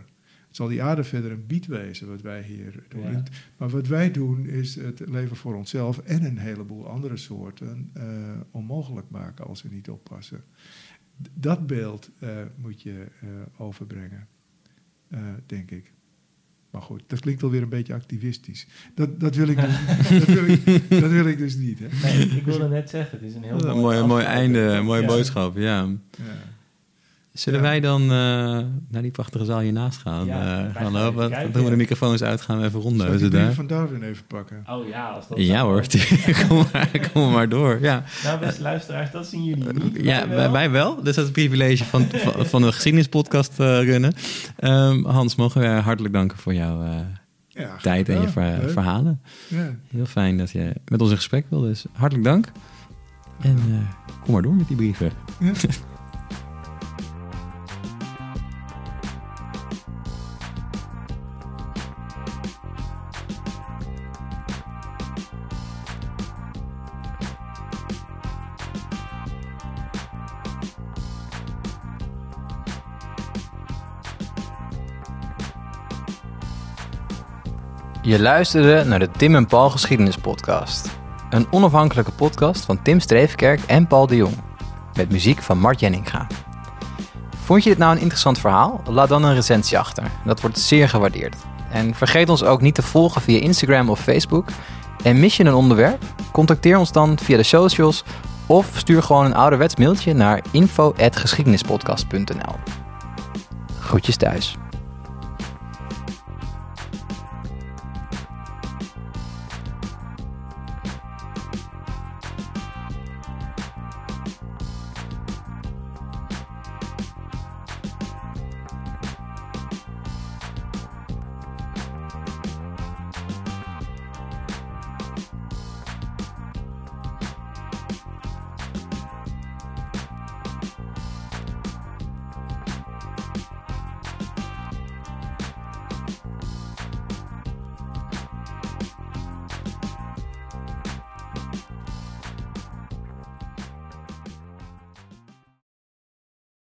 Het zal die aarde verder een bied wezen wat wij hier doen. Ja. Maar wat wij doen is het leven voor onszelf en een heleboel andere soorten eh, onmogelijk maken als we niet oppassen. D- dat beeld eh, moet je eh, overbrengen, eh, denk ik. Maar goed, dat klinkt alweer een beetje activistisch. Dat, dat, wil, ik dus, dat, wil, ik, dat wil ik dus niet. Hè? Nee, ik wilde net zeggen, het is een heel mooi, mooi, einde, mooie Ja. boodschap, ja. Ja. Zullen Ja. wij dan eh, naar die prachtige zaal hiernaast gaan? Ja, Eh, wij gaan gaan lopen? Dan doen we de microfoons uit, gaan we even rondneuzen brief daar. van Darwin even pakken? Oh ja, als dat Ja zo- hoor, kom, maar, kom maar door. Ja, Nou, beste luisteraars, dat zien jullie niet. ja Wij wij, wel. wij wel. Dus dat is het privilege van, van, van de geschiedenispodcast eh, runnen. Ehm, Hans, mogen we je hartelijk danken voor jouw eh, Ja, tijd en je ja, ver- verhalen. Ja. Heel fijn dat je met ons in gesprek wil. Dus hartelijk dank. En eh, kom maar door met die brieven. Je luisterde naar de Tim en Paul Geschiedenis Podcast. Een onafhankelijke podcast van Tim Streefkerk en Paul de Jong. Met muziek van Mart Jenninga. Vond je dit nou een interessant verhaal? Laat dan een recensie achter. Dat wordt zeer gewaardeerd. En vergeet ons ook niet te volgen via Instagram of Facebook. En mis je een onderwerp? Contacteer ons dan via de socials of stuur gewoon een ouderwets mailtje naar info.geschiedenispodcast.nl. Groetjes thuis.